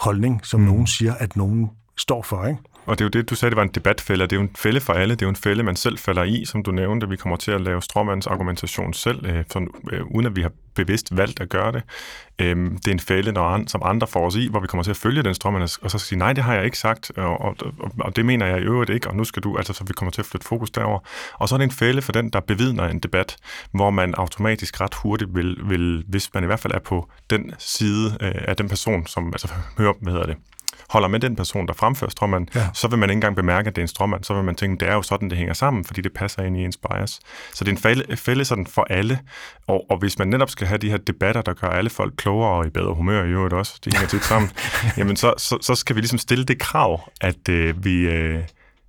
holdning, som mm. nogen siger, at nogen står for, ikke? Og det er jo det, du sagde, det var en debatfælde, det er jo en fælde for alle, det er jo en fælde, man selv falder i, som du nævnte. Vi kommer til at lave stråmands argumentation selv, øh, sådan, øh, uden at vi har bevidst valgt at gøre det. Øh, det er en fælde, når an, som andre får os i, hvor vi kommer til at følge den stråmand, og så sige, nej, det har jeg ikke sagt, og, og, og, og det mener jeg i øvrigt ikke, og nu skal du, altså så vi kommer til at flytte fokus derover. Og så er det en fælde for den, der bevidner en debat, hvor man automatisk ret hurtigt vil, vil hvis man i hvert fald er på den side øh, af den person, som altså hører, hvad hedder det, holder med den person, der fremfører stråmand, Ja. ja. så vil man ikke engang bemærke, at det er en stråmand. Så vil man tænke, det er jo sådan, det hænger sammen, fordi det passer ind i ens bias. Så det er en fælde, fælde sådan for alle. Og, og hvis man netop skal have de her debatter, der gør alle folk klogere og i bedre humør i øvrigt også, de hænger tit sammen, jamen så, så, så skal vi ligesom stille det krav, at øh, vi... Øh,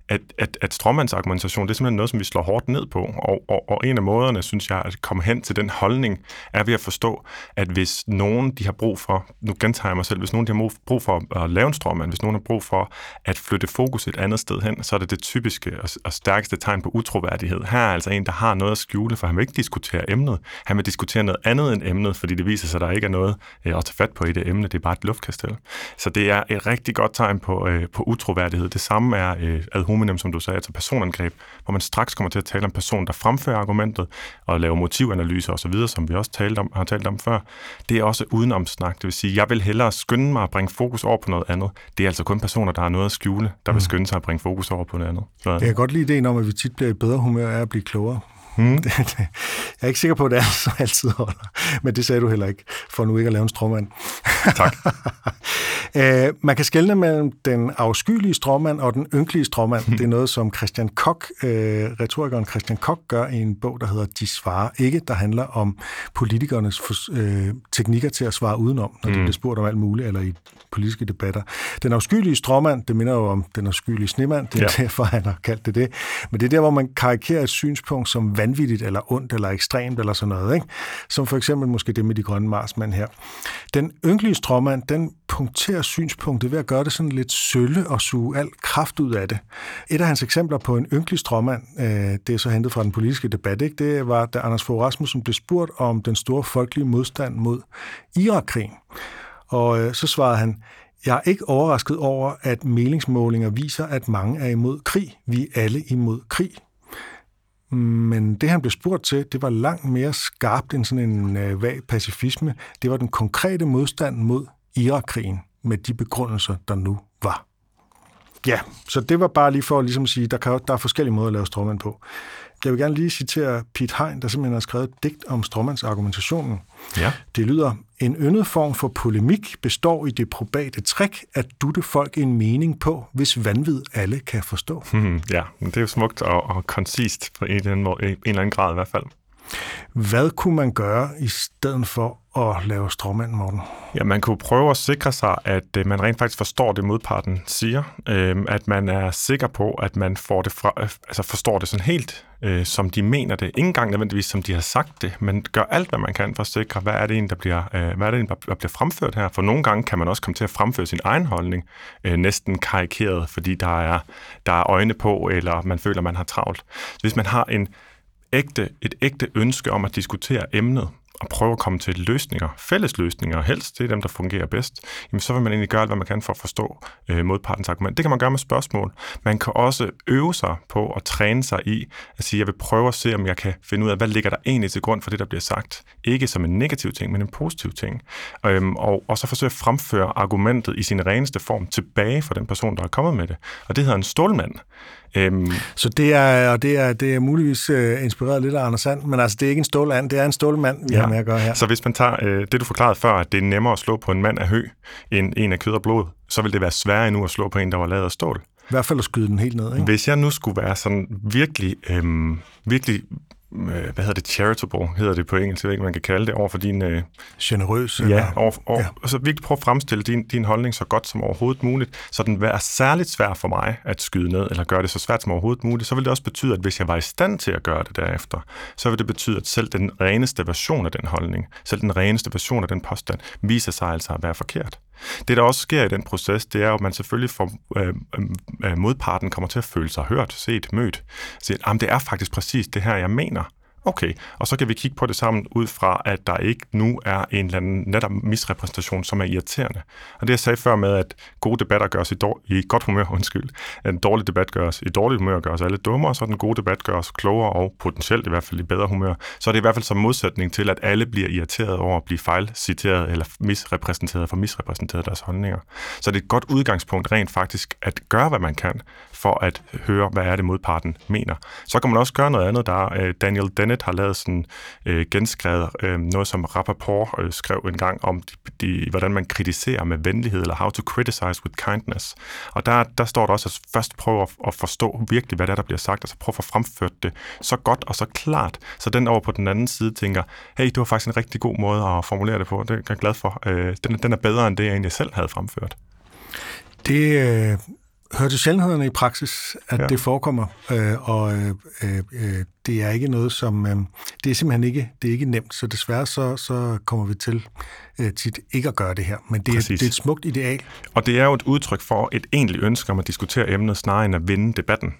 at, at, at strømmandsargumentation, det er simpelthen noget, som vi slår hårdt ned på. Og, og, og en af måderne, synes jeg, at komme hen til den holdning, er ved at forstå, at hvis nogen, de har brug for, nu gentager jeg mig selv, hvis nogen, de har brug for at lave en strømmand, hvis nogen har brug for at flytte fokus et andet sted hen, så er det det typiske og, og stærkeste tegn på utroværdighed. Her er altså en, der har noget at skjule, for han vil ikke diskutere emnet. Han vil diskutere noget andet end emnet, fordi det viser sig, at der ikke er noget øh, at tage fat på i det emne. Det er bare et luftkastel. Så det er et rigtig godt tegn på, øh, på utroværdighed. Det samme er øh, ad hominem, som du sagde, altså personangreb, hvor man straks kommer til at tale om personen, der fremfører argumentet, og lave motivanalyser osv., som vi også talte om, har talt om før. Det er også udenomsnak. Det vil sige, jeg vil hellere skynde mig at bringe fokus over på noget andet. Det er altså kun personer, der har noget at skjule, der vil skynde sig at bringe fokus over på noget andet. Så, Jeg kan godt lide ideen om, at vi tit bliver i bedre humør af at blive klogere. Hmm. Jeg er ikke sikker på, at det er så altid holder. Men det sagde du heller ikke, for nu ikke at lave en stråmand. Tak. Øh, man kan skelne mellem den afskyelige stråmand og den ynkelige stråmand. Det er noget, som Christian Koch, øh, retorikeren Christian Koch, gør i en bog, der hedder De svarer ikke, der handler om politikernes øh, teknikker til at svare udenom, når de bliver spurgt om alt muligt, eller i politiske debatter. Den afskyelige stråmand, det minder jo om den afskyelige snemand, det er ja. Derfor, han har kaldt det det. Men det er der, hvor man karikerer et synspunkt som vanvittigt, eller ondt, eller ekstremt, eller sådan noget. Ikke? Som for eksempel måske det med de grønne marsmænd her. Den ynkelige stråmand, den punkterer synspunktet ved at gøre det sådan lidt sølle og suge al kraft ud af det. Et af hans eksempler på en ynkelig stråmand, øh, det er så hentet fra den politiske debat, ikke? det var, da Anders Fogh Rasmussen blev spurgt om den store folkelige modstand mod Irakkrigen. Og øh, så svarede han, jeg er ikke overrasket over, at meningsmålinger viser, at mange er imod krig. Vi er alle imod krig. Men det, han blev spurgt til, det var langt mere skarpt end sådan en øh, vag pacifisme. Det var den konkrete modstand mod Irakkrigen med de begrundelser, der nu var. Ja, så det var bare lige for at ligesom sige, der, kan, der er forskellige måder at lave stråmand på. Jeg vil gerne lige citere Pete Hein, der simpelthen har skrevet et digt om stråmandsargumentationen. Ja. Det lyder, en yndet form for polemik består i det probate trick at dutte folk en mening på, hvis vanvid alle kan forstå. Hmm, ja, men det er jo smukt og, og koncist på en eller, anden, måde- en eller anden grad i hvert fald. Hvad kunne man gøre i stedet for at lave stråmand, Morten? Ja, man kunne prøve at sikre sig, at øh, man rent faktisk forstår det, modparten siger. Øh, at man er sikker på, at man får det fra, øh, altså forstår det sådan helt, øh, som de mener det. Ikke engang nødvendigvis, som de har sagt det, men gør alt, hvad man kan for at sikre, hvad er det en, der bliver, øh, hvad er det en, der bliver fremført her. For nogle gange kan man også komme til at fremføre sin egen holdning, øh, næsten karikeret, fordi der er, der er øjne på, eller man føler, man har travlt. Så hvis man har en ægte, et ægte ønske om at diskutere emnet, og prøve at komme til løsninger, fælles løsninger, helst det er dem, der fungerer bedst, jamen så vil man egentlig gøre alt, hvad man kan for at forstå øh, modpartens argument. Det kan man gøre med spørgsmål. Man kan også øve sig på at træne sig i at sige, jeg vil prøve at se, om jeg kan finde ud af, hvad ligger der egentlig til grund for det, der bliver sagt. Ikke som en negativ ting, men en positiv ting. Øhm, og, og så forsøge at fremføre argumentet i sin reneste form tilbage for den person, der er kommet med det. Og det hedder en stålmand. Øhm, Så det er, og det er, det er muligvis uh, inspireret lidt af Anders Sand, men altså det er ikke en stålmand, det er en stålmand, vi ja. har med at gøre her. Så hvis man tager øh, det, du forklarede før, at det er nemmere at slå på en mand af hø, end en af kød og blod, så vil det være sværere endnu at slå på en, der var lavet af stål. I hvert fald at skyde den helt ned, ikke? Hvis jeg nu skulle være sådan virkelig, øhm, virkelig øh, hvad hedder det, charitable, hedder det på engelsk, jeg ved ikke, man kan kalde det, over for din... Øh, Generøs. ja, over, over, ja. ja. Og så virkelig prøve at fremstille din, din holdning så godt som overhovedet muligt, så den er særligt svær for mig at skyde ned, eller gøre det så svært som overhovedet muligt, så vil det også betyde, at hvis jeg var i stand til at gøre det derefter, så vil det betyde, at selv den reneste version af den holdning, selv den reneste version af den påstand, viser sig altså at være forkert. Det, der også sker i den proces, det er at man selvfølgelig får øh, øh, modparten kommer til at føle sig hørt, set, mødt. Så, det er faktisk præcis det her, jeg mener. Okay, og så kan vi kigge på det sammen ud fra, at der ikke nu er en eller anden netop misrepræsentation, som er irriterende. Og det jeg sagde før med, at gode debatter gør os i, dår- i godt humør, undskyld, at en dårlig debat gør os i dårligt humør, gør os alle dummere, så den gode debat gør os klogere og potentielt i hvert fald i bedre humør. Så er det i hvert fald som modsætning til, at alle bliver irriteret over at blive fejlciteret eller misrepræsenteret for misrepræsenteret deres holdninger. Så det er et godt udgangspunkt rent faktisk at gøre, hvad man kan for at høre, hvad er det modparten mener. Så kan man også gøre noget andet. Der er øh, Daniel Dennett, PubMed har lavet sådan øh, genskrevet øh, noget, som Rappaport øh, skrev en gang om, de, de, hvordan man kritiserer med venlighed, eller how to criticize with kindness. Og der, der står der også at først prøve at, at forstå virkelig, hvad det er, der bliver sagt, og så prøve at få fremført det så godt og så klart, så den over på den anden side tænker, hey, du har faktisk en rigtig god måde at formulere det på, det er jeg glad for. Øh, den, den er bedre end det, jeg egentlig selv havde fremført. Det øh, hører til sjældenhederne i praksis, at ja. det forekommer, øh, og øh, øh, det er ikke noget, som... Øh, det er simpelthen ikke, det er ikke nemt, så desværre så, så kommer vi til øh, tit ikke at gøre det her. Men det er, det er et smukt ideal. Og det er jo et udtryk for et egentligt ønske om at diskutere emnet, snarere end at vinde debatten.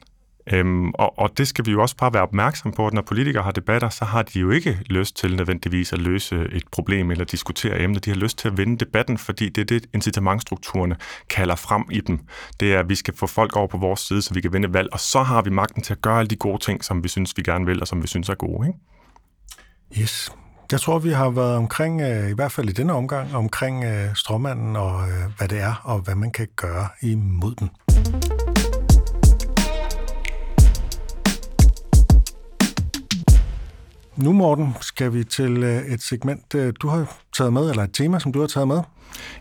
Øhm, og, og det skal vi jo også bare være opmærksom på, at når politikere har debatter, så har de jo ikke lyst til nødvendigvis at løse et problem eller diskutere emnet. De har lyst til at vinde debatten, fordi det er det, incitamentstrukturerne kalder frem i dem. Det er, at vi skal få folk over på vores side, så vi kan vinde valg, og så har vi magten til at gøre alle de gode ting, som vi synes, vi gerne vil, og som vi synes er gode. Ikke? Yes. Jeg tror, vi har været omkring, øh, i hvert fald i denne omgang, omkring strømmanden stråmanden og øh, hvad det er, og hvad man kan gøre imod den. Nu, Morten, skal vi til øh, et segment, øh, du har taget med, eller et tema, som du har taget med.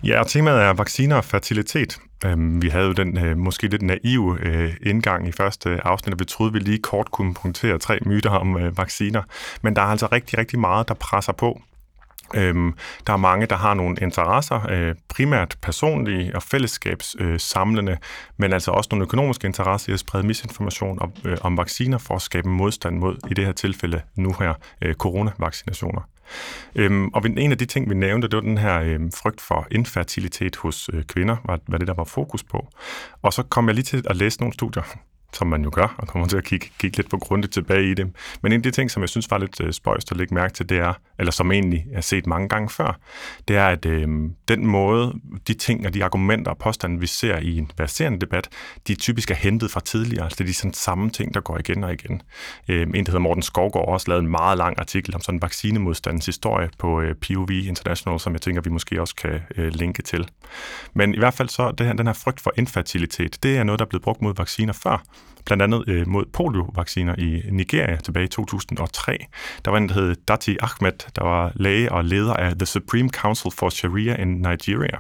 Ja, temaet er vacciner og fertilitet. Øhm, vi havde jo den øh, måske lidt naive indgang i første afsnit, og vi troede, vi lige kort kunne punktere tre myter om vacciner. Men der er altså rigtig, rigtig meget, der presser på. Øhm, der er mange, der har nogle interesser, øh, primært personlige og fællesskabssamlende, øh, men altså også nogle økonomiske interesser i at sprede misinformation om, øh, om vacciner for at skabe modstand mod, i det her tilfælde nu her, øh, coronavaccinationer. Øhm, og en af de ting, vi nævnte, det var den her øhm, frygt for infertilitet hos øh, kvinder, var, var det, der var fokus på. Og så kom jeg lige til at læse nogle studier, som man jo gør, og kommer til at kigge, kigge lidt på grundigt tilbage i det. Men en af de ting, som jeg synes var lidt øh, spøjst at lægge mærke til, det er, eller som egentlig er set mange gange før, det er, at øh, den måde, de ting og de argumenter og påstande, vi ser i en baserende debat, de typisk er hentet fra tidligere. Altså det er de sådan samme ting, der går igen og igen. Øh, en, der hedder Morten Skovgaard, også lavet en meget lang artikel om sådan vaccinemodstandens historie på øh, POV International, som jeg tænker, vi måske også kan øh, linke til. Men i hvert fald så, det her, den her frygt for infertilitet, det er noget, der er blevet brugt mod vacciner før blandt andet øh, mod poliovacciner i Nigeria tilbage i 2003. Der var en, der hed Dati Ahmed, der var læge og leder af The Supreme Council for Sharia in Nigeria,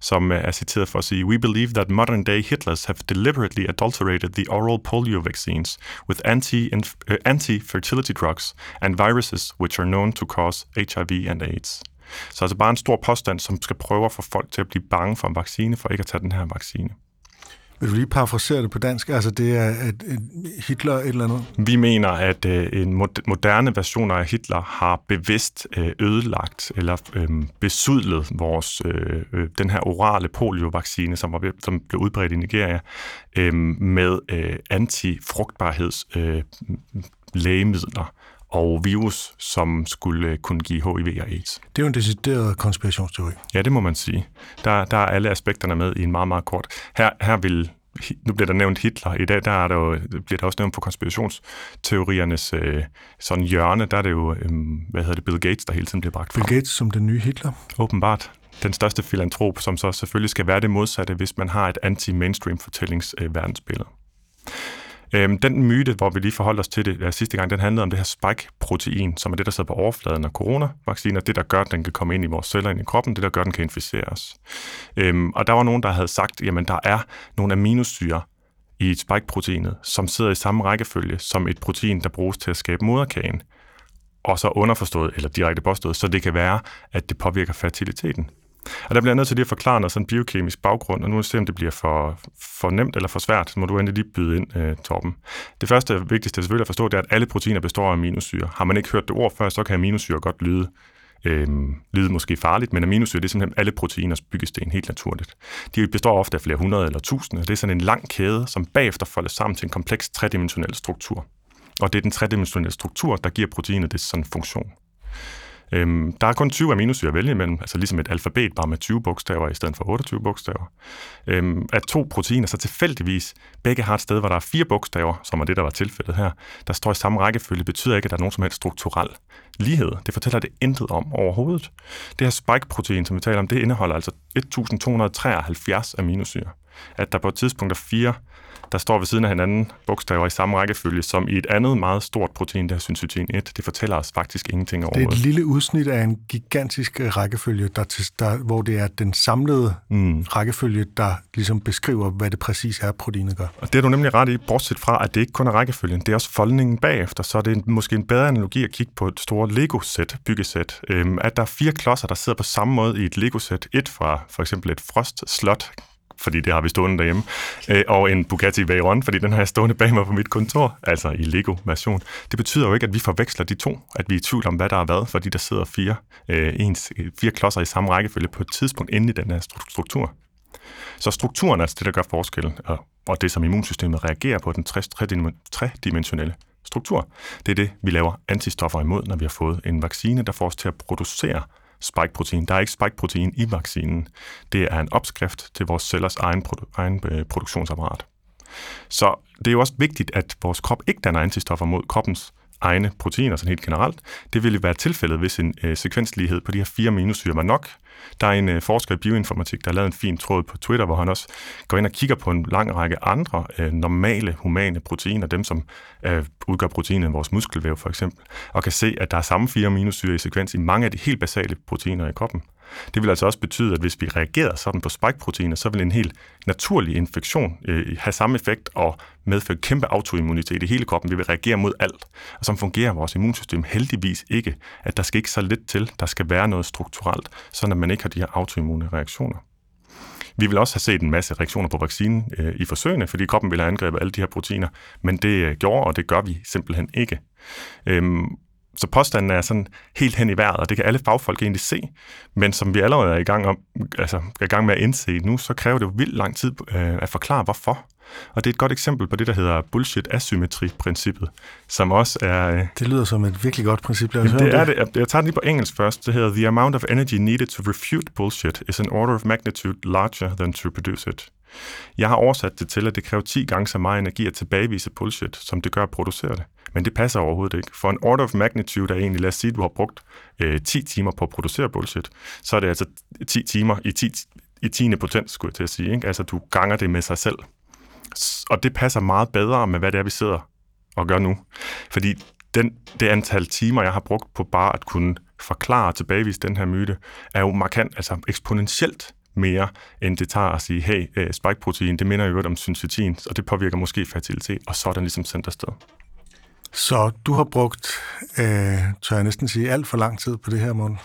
som øh, er citeret for at sige, We believe that modern-day Hitlers have deliberately adulterated the oral polio vaccines with anti, uh, anti-fertility drugs and viruses which are known to cause HIV and AIDS. Så altså bare en stor påstand, som skal prøve at få folk til at blive bange for en vaccine, for ikke at tage den her vaccine. Vil du lige parafrasere det på dansk? Altså, det er at Hitler et eller andet? Vi mener, at øh, en moderne version af Hitler har bevidst øh, ødelagt eller øh, besudlet vores, øh, øh, den her orale poliovaccine, som, var, som blev udbredt i Nigeria, øh, med øh, antifrugtbarheds øh, lægemidler og virus, som skulle kunne give HIV og AIDS. Det er jo en decideret konspirationsteori. Ja, det må man sige. Der, der er alle aspekterne med i en meget, meget kort. Her, her vil nu bliver der nævnt Hitler. I dag der er der jo, bliver der også nævnt på konspirationsteoriernes øh, sådan hjørne. Der er det jo, øh, hvad hedder det, Bill Gates, der hele tiden bliver bragt frem. Bill Gates som den nye Hitler? Åbenbart. Den største filantrop, som så selvfølgelig skal være det modsatte, hvis man har et anti-mainstream fortællings øh, verdensbillede. Øhm, den myte, hvor vi lige forholdt os til det ja, sidste gang, den handlede om det her spike-protein, som er det, der sidder på overfladen af coronavacciner. Det, der gør, at den kan komme ind i vores celler, ind i kroppen. Det, der gør, at den kan inficere os. Øhm, og der var nogen, der havde sagt, jamen der er nogle aminosyre i spike-proteinet, som sidder i samme rækkefølge som et protein, der bruges til at skabe moderkagen. Og så underforstået, eller direkte påstået, så det kan være, at det påvirker fertiliteten. Og der bliver jeg nødt til lige at forklare noget sådan biokemisk baggrund, og nu se, om det bliver for, for nemt eller for svært, så må du endelig lige byde ind, øh, Torben. Det første og vigtigste selvfølgelig at forstå, det er, at alle proteiner består af aminosyre. Har man ikke hørt det ord før, så kan aminosyre godt lyde øh, lyde måske farligt, men aminosyre det er simpelthen alle proteiners byggesten helt naturligt. De består ofte af flere hundrede eller tusinde, og det er sådan en lang kæde, som bagefter folder sammen til en kompleks tredimensionel struktur. Og det er den tredimensionelle struktur, der giver proteinet det sådan funktion. Øhm, der er kun 20 aminosyre at vælge imellem, altså ligesom et alfabet, bare med 20 bogstaver i stedet for 28 bogstaver. Øhm, at to proteiner så tilfældigvis begge har et sted, hvor der er fire bogstaver, som er det, der var tilfældet her, der står i samme rækkefølge, betyder ikke, at der er nogen som helst strukturel lighed. Det fortæller det intet om overhovedet. Det her spike-protein, som vi taler om, det indeholder altså 1273 aminosyre. At der på et tidspunkt er fire der står ved siden af hinanden bogstaver i samme rækkefølge, som i et andet meget stort protein, der er syncytin 1. Det fortæller os faktisk ingenting Det er overhovedet. et lille udsnit af en gigantisk rækkefølge, der, til, der, hvor det er den samlede mm. rækkefølge, der ligesom beskriver, hvad det præcis er, proteinet gør. Og det er du nemlig ret i, bortset fra, at det ikke kun er rækkefølgen, det er også foldningen bagefter, så er det en, måske en bedre analogi at kigge på et stort Lego-sæt, byggesæt. Øhm, at der er fire klodser, der sidder på samme måde i et Lego-sæt. Et fra for eksempel et Frost-slot, fordi det har vi stående derhjemme, øh, og en Bugatti Veyron, fordi den har jeg stående bag mig på mit kontor, altså i Lego-version. Det betyder jo ikke, at vi forveksler de to, at vi er i tvivl om, hvad der er hvad, fordi der sidder fire, øh, ens, øh, fire klodser i samme rækkefølge på et tidspunkt inde i den her struktur. Så strukturen er altså det, der gør forskellen, og, og det, som immunsystemet reagerer på, den tredimensionelle struktur, det er det, vi laver antistoffer imod, når vi har fået en vaccine, der får os til at producere spike-protein. Der er ikke spike-protein i vaccinen. Det er en opskrift til vores cellers egen, produ- egen øh, produktionsapparat. Så det er jo også vigtigt, at vores krop ikke danner antistoffer mod kroppens egne proteiner, sådan helt generelt. Det ville være tilfældet, hvis en øh, sekvenslighed på de her fire aminosyre var nok. Der er en øh, forsker i bioinformatik, der har lavet en fin tråd på Twitter, hvor han også går ind og kigger på en lang række andre øh, normale humane proteiner, dem som øh, udgør proteinet i vores muskelvæv for eksempel, og kan se, at der er samme fire aminosyre i sekvens i mange af de helt basale proteiner i kroppen. Det vil altså også betyde, at hvis vi reagerer sådan på spike-proteiner, så vil en helt naturlig infektion øh, have samme effekt og medføre kæmpe autoimmunitet i hele kroppen. Vi vil reagere mod alt. Og som fungerer vores immunsystem heldigvis ikke, at der skal ikke så lidt til, der skal være noget strukturelt, så at man ikke har de her autoimmune reaktioner. Vi vil også have set en masse reaktioner på vaccinen øh, i forsøgene, fordi kroppen ville have angrebet alle de her proteiner, men det øh, gjorde, og det gør vi simpelthen ikke. Øhm, så påstanden er sådan helt hen i vejret, og det kan alle fagfolk egentlig se. Men som vi allerede er i gang, om, altså, er i gang med at indse nu, så kræver det jo vildt lang tid øh, at forklare, hvorfor. Og det er et godt eksempel på det, der hedder bullshit-asymmetri-princippet, som også er... Øh, Det lyder som et virkelig godt princip. Lad os høre det om er det. Jeg tager den lige på engelsk først. Det hedder, The amount of energy needed to refute bullshit is an order of magnitude larger than to produce it. Jeg har oversat det til, at det kræver 10 gange så meget energi at tilbagevise bullshit, som det gør at producere det. Men det passer overhovedet ikke. For en order of magnitude er egentlig, lad os sige, at du har brugt øh, 10 timer på at producere bullshit, så er det altså 10 timer i 10, i 10. potens, skulle jeg til at sige. Ikke? Altså, du ganger det med sig selv. Og det passer meget bedre med, hvad det er, vi sidder og gør nu. Fordi den, det antal timer, jeg har brugt på bare at kunne forklare og tilbagevise den her myte, er jo markant, altså eksponentielt mere, end det tager at sige, hey, øh, spike-protein, det minder jo om syncytin, og det påvirker måske fertilitet, og så er den ligesom sendt afsted. Så du har brugt, øh, tør jeg næsten sige, alt for lang tid på det her, Morten.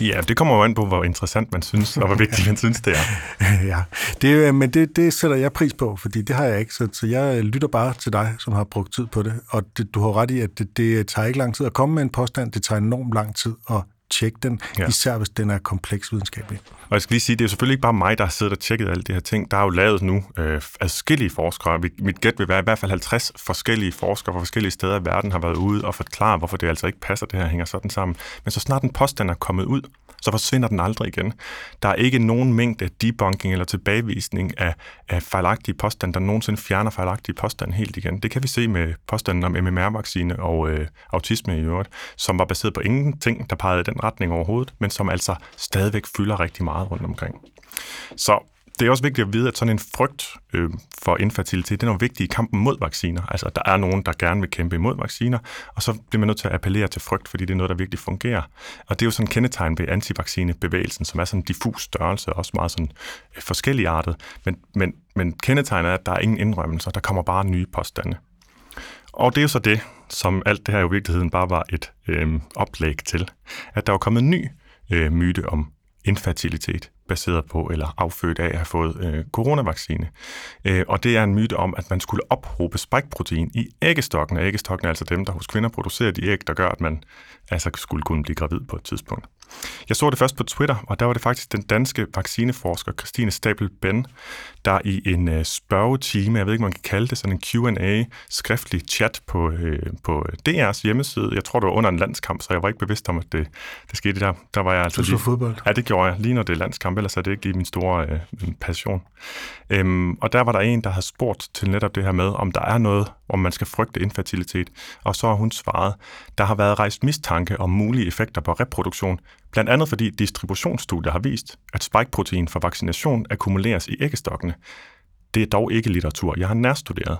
Ja, det kommer jo an på, hvor interessant man synes, og hvor vigtigt man synes, det er. ja, det, øh, men det, det sætter jeg pris på, fordi det har jeg ikke, så, så jeg lytter bare til dig, som har brugt tid på det, og det, du har ret i, at det, det tager ikke lang tid at komme med en påstand, det tager enormt lang tid at tjekke den, Ja. især hvis den er kompleks videnskabelig. Og jeg skal lige sige, det er selvfølgelig ikke bare mig, der har siddet og tjekket alle de her ting. Der er jo lavet nu øh, adskillige forskere. Mit gæt vil være i hvert fald 50 forskellige forskere fra forskellige steder i verden har været ude og forklare, hvorfor det altså ikke passer, det her hænger sådan sammen. Men så snart en påstand er kommet ud, så forsvinder den aldrig igen. Der er ikke nogen mængde debunking eller tilbagevisning af, af fejlagtige påstande, der nogensinde fjerner fejlagtige påstande helt igen. Det kan vi se med påstanden om MMR-vaccine og øh, autisme i øvrigt, som var baseret på ingenting, der pegede i den retning overhovedet, men som altså stadigvæk fylder rigtig meget rundt omkring. Så det er også vigtigt at vide, at sådan en frygt øh, for infertilitet, den er jo vigtig i kampen mod vacciner. Altså, der er nogen, der gerne vil kæmpe imod vacciner, og så bliver man nødt til at appellere til frygt, fordi det er noget, der virkelig fungerer. Og det er jo sådan en kendetegn ved antivaccinebevægelsen, som er sådan en diffus størrelse, og også meget sådan øh, forskelligartet. Men, men, men kendetegnet er, at der er ingen indrømmelser, der kommer bare nye påstande. Og det er jo så det, som alt det her i virkeligheden bare var et øh, oplæg til, at der var kommet en ny øh, myte om infertilitet, baseret på eller affødt af at have fået øh, coronavaccine. Øh, og det er en myte om, at man skulle ophobe spike-protein i æggestokken. Og æggestokken er altså dem, der hos kvinder producerer de æg, der gør, at man altså skulle kunne blive gravid på et tidspunkt. Jeg så det først på Twitter, og der var det faktisk den danske vaccineforsker Christine Stabel Ben, der i en øh, spørgetime, jeg ved ikke, man kan kalde det, sådan en Q&A, skriftlig chat på, øh, på DR's hjemmeside. Jeg tror, det var under en landskamp, så jeg var ikke bevidst om, at det, det skete der. Der var jeg altså Du så lige- fodbold? Ja, det gjorde jeg, lige når det er landskamp, ellers er det ikke lige min store øh, passion. Øhm, og der var der en, der havde spurgt til netop det her med, om der er noget, om man skal frygte infertilitet. Og så har hun svaret, der har været rejst mistanke om mulige effekter på reproduktion, blandt andet fordi distributionsstudier har vist, at spike-protein fra vaccination akkumuleres i æggestokkene. Det er dog ikke litteratur. Jeg har nærstuderet.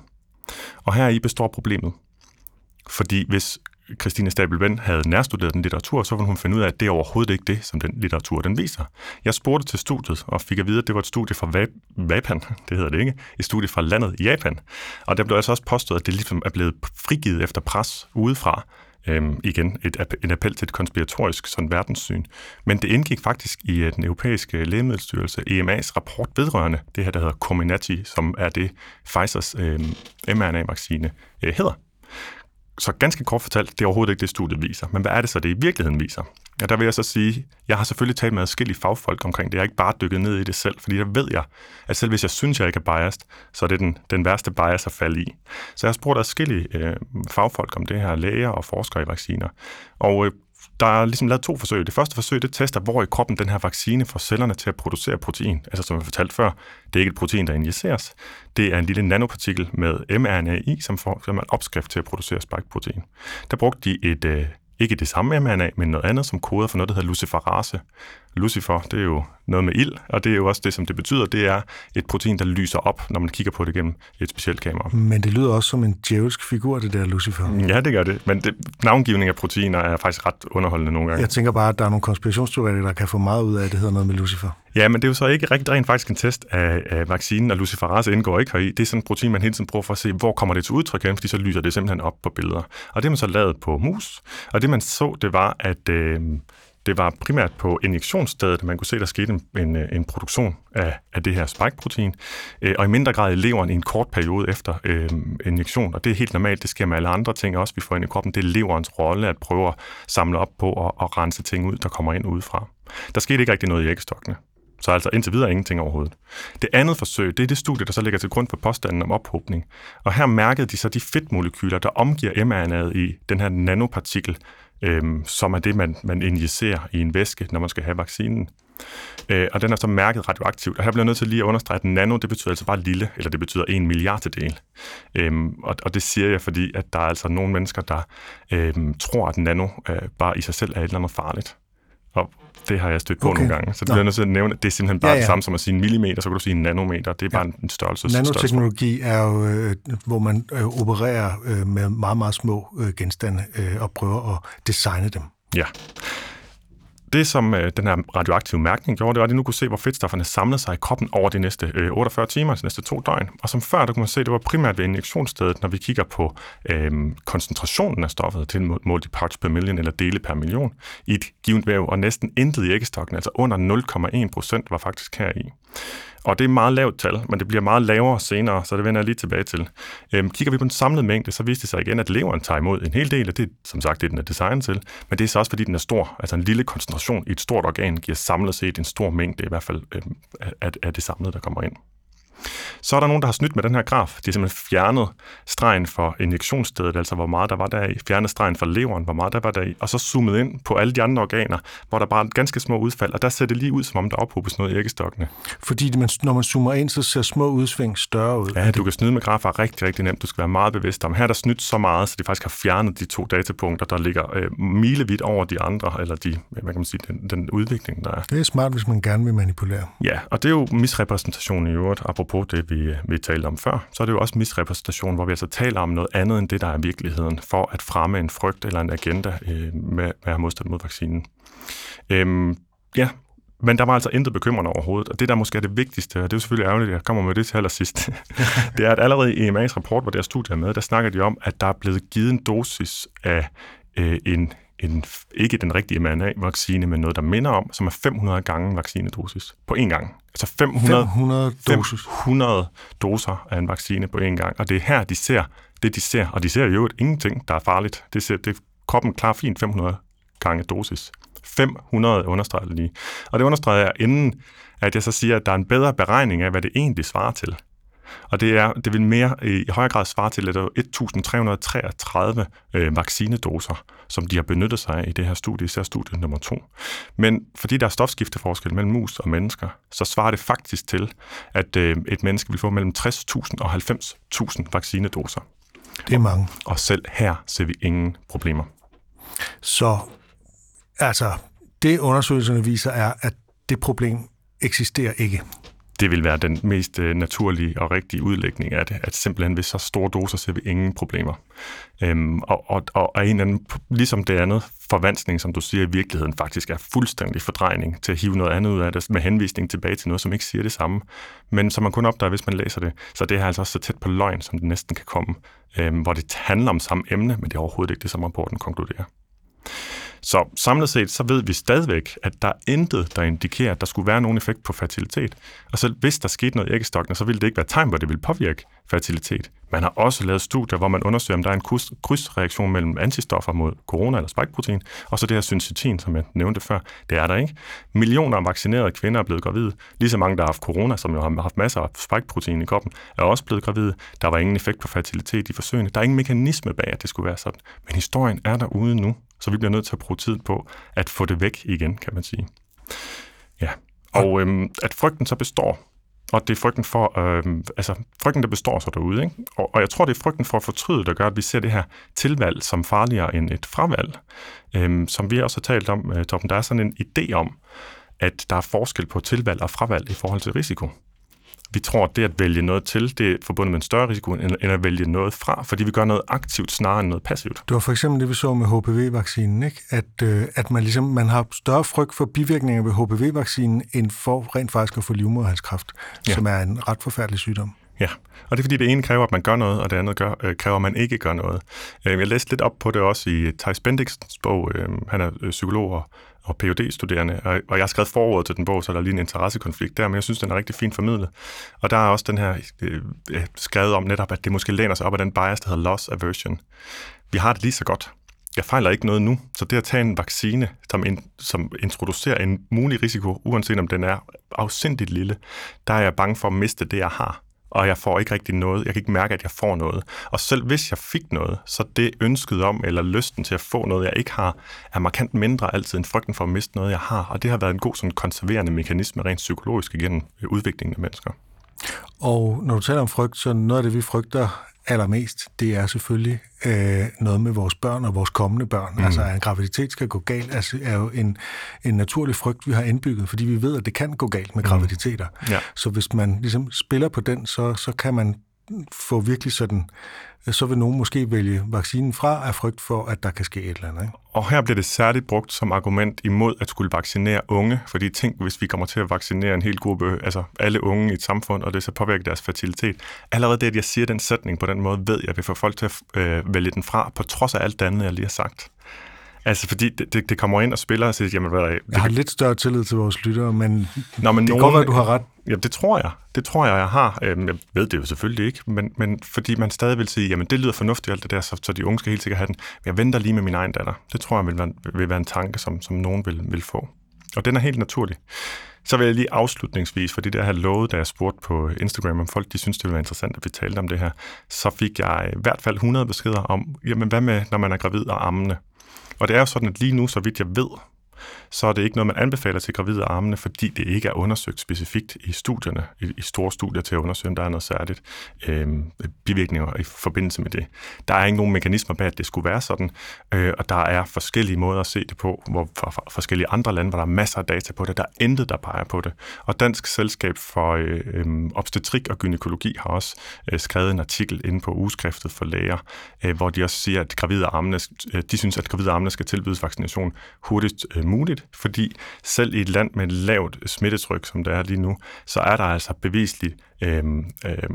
Og her i består problemet. Fordi hvis Christine Stabel havde nærstuderet den litteratur, så ville hun finde ud af, at det er overhovedet ikke det, som den litteratur den viser. Jeg spurgte til studiet og fik at vide, at det var et studie fra Japan, det hedder det ikke, et studie fra landet Japan. Og der blev altså også påstået, at det ligesom er blevet frigivet efter pres udefra. Øhm, igen, et, en appel til et konspiratorisk sådan verdenssyn. Men det indgik faktisk i øh, den europæiske lægemiddelstyrelse, EMA's rapport vedrørende det her, der hedder Comirnaty, som er det Pfizers øhm, mRNA-vaccine øh, hedder. Så ganske kort fortalt, det er overhovedet ikke det, studiet viser. Men hvad er det så, det i virkeligheden viser? Ja, der vil jeg så sige, jeg har selvfølgelig talt med forskellige fagfolk omkring det. Jeg har ikke bare dykket ned i det selv, fordi der ved jeg, at selv hvis jeg synes, jeg ikke er biased, så er det den, den værste bias at falde i. Så jeg har spurgt forskellige øh, fagfolk om det her, læger og forskere i vacciner. Og øh, der er ligesom lavet to forsøg. Det første forsøg, det tester, hvor i kroppen den her vaccine får cellerne til at producere protein. Altså som jeg fortalte før, det er ikke et protein, der injiceres. Det er en lille nanopartikel med mRNA i, som får som en opskrift til at producere spike-protein. Der brugte de et, øh, ikke det samme mRNA, men noget andet, som koder for noget, der hedder luciferase. Lucifer, det er jo noget med ild, og det er jo også det, som det betyder. Det er et protein, der lyser op, når man kigger på det gennem et specielt kamera. Men det lyder også som en djævelsk figur, det der Lucifer. Ja, det gør det. Men det, navngivning af proteiner er faktisk ret underholdende nogle gange. Jeg tænker bare, at der er nogle konspirationsteoretikere, der kan få meget ud af, at det hedder noget med Lucifer. Ja, men det er jo så ikke rigtig rent faktisk en test af, af vaccinen, og luciferase indgår ikke heri. Det er sådan et protein, man hele tiden bruger for at se, hvor kommer det til udtryk hen, fordi så lyser det simpelthen op på billeder. Og det har man så lavet på mus, og det man så, det var, at øh, det var primært på injektionsstedet, at man kunne se, at der skete en, en, en produktion af, af det her spike-protein, øh, og i mindre grad i leveren i en kort periode efter øh, injektion. Og det er helt normalt, det sker med alle andre ting også, vi får ind i kroppen. Det er leverens rolle at prøve at samle op på og, og rense ting ud, der kommer ind udefra. Der skete ikke rigtig noget i æggestokkene. Så altså indtil videre ingenting overhovedet. Det andet forsøg, det er det studie, der så ligger til grund for påstanden om ophobning. Og her mærkede de så de fedtmolekyler, der omgiver mRNA'et i den her nanopartikel, øhm, som er det, man, man injicerer i en væske, når man skal have vaccinen. Øh, og den er så mærket radioaktivt. Og her bliver jeg nødt til lige at understrege, at nano, det betyder altså bare lille, eller det betyder en milliardedel. Øhm, og, og det siger jeg, fordi at der er altså nogle mennesker, der øhm, tror, at nano øh, bare i sig selv er et eller andet farligt. Og det har jeg stødt på okay. nogle gange. Så det bliver nødt til at nævne, at det er simpelthen bare ja, ja. det samme som at sige en millimeter, så kan du sige en nanometer. Det er ja. bare en størrelse. Nanoteknologi er jo, øh, hvor man øh, opererer øh, med meget, meget små øh, genstande øh, og prøver at designe dem. Ja det, som øh, den her radioaktive mærkning gjorde, det var, at de nu kunne se, hvor fedtstofferne samlede sig i kroppen over de næste øh, 48 timer, altså næste to døgn. Og som før, der kunne man se, at det var primært ved injektionsstedet, når vi kigger på øh, koncentrationen af stoffet til målt i parts per million eller dele per million i et givet væv, og næsten intet i æggestokken, altså under 0,1 procent var faktisk her i. Og det er meget lavt tal, men det bliver meget lavere senere, så det vender jeg lige tilbage til. Øhm, kigger vi på den samlede mængde, så viste det sig igen, at leveren tager imod en hel del af det, som sagt, det den er designet til, men det er så også, fordi den er stor. Altså en lille koncentration i et stort organ giver samlet set en stor mængde, i hvert fald øhm, af, af det samlede, der kommer ind. Så er der nogen, der har snydt med den her graf. De har simpelthen fjernet stregen for injektionsstedet, altså hvor meget der var der i, fjernet stregen for leveren, hvor meget der var der i, og så zoomet ind på alle de andre organer, hvor der bare er ganske små udfald, og der ser det lige ud, som om der ophobes noget i æggestokkene. Fordi man, når man zoomer ind, så ser små udsving større ud. Ja, du kan snyde med grafer rigtig, rigtig nemt. Du skal være meget bevidst om. Her er der snydt så meget, så de faktisk har fjernet de to datapunkter, der ligger øh, milevidt over de andre, eller de, hvad kan man sige, den, den udvikling, der er. Det er smart, hvis man gerne vil manipulere. Ja, og det er jo misrepræsentation i øvrigt, apropos apropos det, vi, vi talte om før, så er det jo også misrepræsentation, hvor vi altså taler om noget andet end det, der er virkeligheden, for at fremme en frygt eller en agenda øh, med, med at modstand mod vaccinen. Øhm, ja, men der var altså intet bekymrende overhovedet, og det, der måske er det vigtigste, og det er jo selvfølgelig ærgerligt, at jeg kommer med det til allersidst, det er, at allerede i EMA's rapport, hvor deres studie er med, der snakker de om, at der er blevet givet en dosis af øh, en en, ikke den rigtige mRNA-vaccine, men noget, der minder om, som er 500 gange vaccinedosis på én gang. Altså 500, 500, dosis. 500 doser af en vaccine på én gang. Og det er her, de ser det, de ser. Og de ser jo ingenting, der er farligt. Det ser, det, kroppen klarer fint 500 gange dosis. 500 understreger lige. Og det understreger jeg inden, at jeg så siger, at der er en bedre beregning af, hvad det egentlig svarer til. Og det, er, det vil mere i højere grad svare til, at der er 1.333 øh, vaccinedoser, som de har benyttet sig af i det her studie, især studie nummer to. Men fordi der er stofskifteforskel mellem mus og mennesker, så svarer det faktisk til, at øh, et menneske vil få mellem 60.000 og 90.000 vaccinedoser. Det er mange. Og, og selv her ser vi ingen problemer. Så altså, det undersøgelserne viser er, at det problem eksisterer ikke det vil være den mest øh, naturlige og rigtige udlægning af det, at simpelthen ved så store doser ser vi ingen problemer. Øhm, og, og, og en anden, ligesom det andet, forvanskning, som du siger, i virkeligheden faktisk er fuldstændig fordrejning til at hive noget andet ud af det, med henvisning tilbage til noget, som ikke siger det samme, men som man kun opdager, hvis man læser det. Så det er altså også så tæt på løgn, som det næsten kan komme, øhm, hvor det handler om samme emne, men det er overhovedet ikke det, som rapporten konkluderer. Så samlet set, så ved vi stadigvæk, at der er intet, der indikerer, at der skulle være nogen effekt på fertilitet. Og selv hvis der skete noget i æggestokken, så ville det ikke være tegn på, det vil påvirke fertilitet. Man har også lavet studier, hvor man undersøger, om der er en krydsreaktion mellem antistoffer mod corona eller spikeprotein, og så det her syncytin, som jeg nævnte før. Det er der ikke. Millioner af vaccinerede kvinder er blevet gravide. Lige så mange, der har haft corona, som jo har haft masser af spikeprotein i kroppen, er også blevet gravide. Der var ingen effekt på fertilitet i forsøgene. Der er ingen mekanisme bag, at det skulle være sådan. Men historien er derude nu, så vi bliver nødt til at bruge tid på at få det væk igen, kan man sige. Ja, og øhm, at frygten så består, og det er frygten for, øh, altså frygten, der består sig derude, ikke? Og, og jeg tror, det er frygten for at fortryde, der gør, at vi ser det her tilvalg som farligere end et fravalg. Øh, som vi også har talt om, øh, Torben, der er sådan en idé om, at der er forskel på tilvalg og fravalg i forhold til risiko vi tror, at det at vælge noget til, det er forbundet med en større risiko, end at vælge noget fra, fordi vi gør noget aktivt snarere end noget passivt. Det var for eksempel det, vi så med HPV-vaccinen, ikke? At, øh, at man, ligesom, man har større frygt for bivirkninger ved HPV-vaccinen, end for rent faktisk at få livmoderhalskræft, ja. som er en ret forfærdelig sygdom. Ja, og det er fordi, det ene kræver, at man gør noget, og det andet gør, øh, kræver, at man ikke gør noget. Øh, jeg læste lidt op på det også i Thijs Bendixens bog. Øh, han er øh, psykolog og og phd studerende og, og jeg har skrevet forordet til den bog, så der er lige en interessekonflikt der, men jeg synes, den er rigtig fint formidlet. Og der er også den her øh, skrevet om netop, at det måske læner sig op af den bias, der hedder loss aversion. Vi har det lige så godt. Jeg fejler ikke noget nu, så det at tage en vaccine, som, in, som introducerer en mulig risiko, uanset om den er afsindigt lille, der er jeg bange for at miste det, jeg har og jeg får ikke rigtig noget. Jeg kan ikke mærke, at jeg får noget. Og selv hvis jeg fik noget, så det ønsket om, eller lysten til at få noget, jeg ikke har, er markant mindre altid end frygten for at miste noget, jeg har. Og det har været en god sådan, konserverende mekanisme rent psykologisk igennem udviklingen af mennesker. Og når du taler om frygt, så noget af det, vi frygter allermest, det er selvfølgelig øh, noget med vores børn og vores kommende børn. Mm. Altså, at en graviditet skal gå galt, altså, er jo en, en naturlig frygt, vi har indbygget, fordi vi ved, at det kan gå galt med mm. graviditeter. Ja. Så hvis man ligesom spiller på den, så, så kan man få virkelig sådan så vil nogen måske vælge vaccinen fra af frygt for, at der kan ske et eller andet. Ikke? Og her bliver det særligt brugt som argument imod at skulle vaccinere unge, fordi tænk, hvis vi kommer til at vaccinere en hel gruppe, altså alle unge i et samfund, og det så påvirker deres fertilitet. Allerede det, at jeg siger den sætning på den måde, ved jeg, at vil få folk til at øh, vælge den fra, på trods af alt det andet, jeg lige har sagt. Altså, fordi det, det, det kommer ind og spiller og siger, jamen, hvad er det? Jeg har lidt større tillid til vores lyttere, men, Nå, men det nogen, kan godt være, du har ret. Ja, det tror jeg. Det tror jeg, jeg har. Øhm, jeg ved det jo selvfølgelig ikke, men, men fordi man stadig vil sige, jamen det lyder fornuftigt alt det der, så, så de unge skal helt sikkert have den. Men jeg venter lige med min egen datter. Det tror jeg vil være, vil være en tanke, som, som nogen vil, vil få. Og den er helt naturlig. Så vil jeg lige afslutningsvis, fordi det her lovet, da jeg spurgte på Instagram, om folk de synes, det ville være interessant, at vi talte om det her, så fik jeg i hvert fald 100 beskeder om, jamen hvad med, når man er gravid og ammende? Og det er jo sådan, at lige nu, så vidt jeg ved, så er det ikke noget, man anbefaler til gravide armene, fordi det ikke er undersøgt specifikt i studierne, i, i store studier til at undersøge, om der er noget særligt øh, bivirkninger i forbindelse med det. Der er ikke nogen mekanismer bag, at det skulle være sådan, øh, og der er forskellige måder at se det på, hvor for, for forskellige andre lande, hvor der er masser af data på det, der er intet, der peger på det. Og Dansk Selskab for øh, øh, Obstetrik og Gynækologi har også øh, skrevet en artikel inde på ugeskriftet for læger, øh, hvor de også siger, at gravide armene, øh, de synes, at gravide armene skal tilbydes vaccination hurtigst øh, muligt, fordi selv i et land med et lavt smittetryk, som der er lige nu, så er der altså bevisligt øh,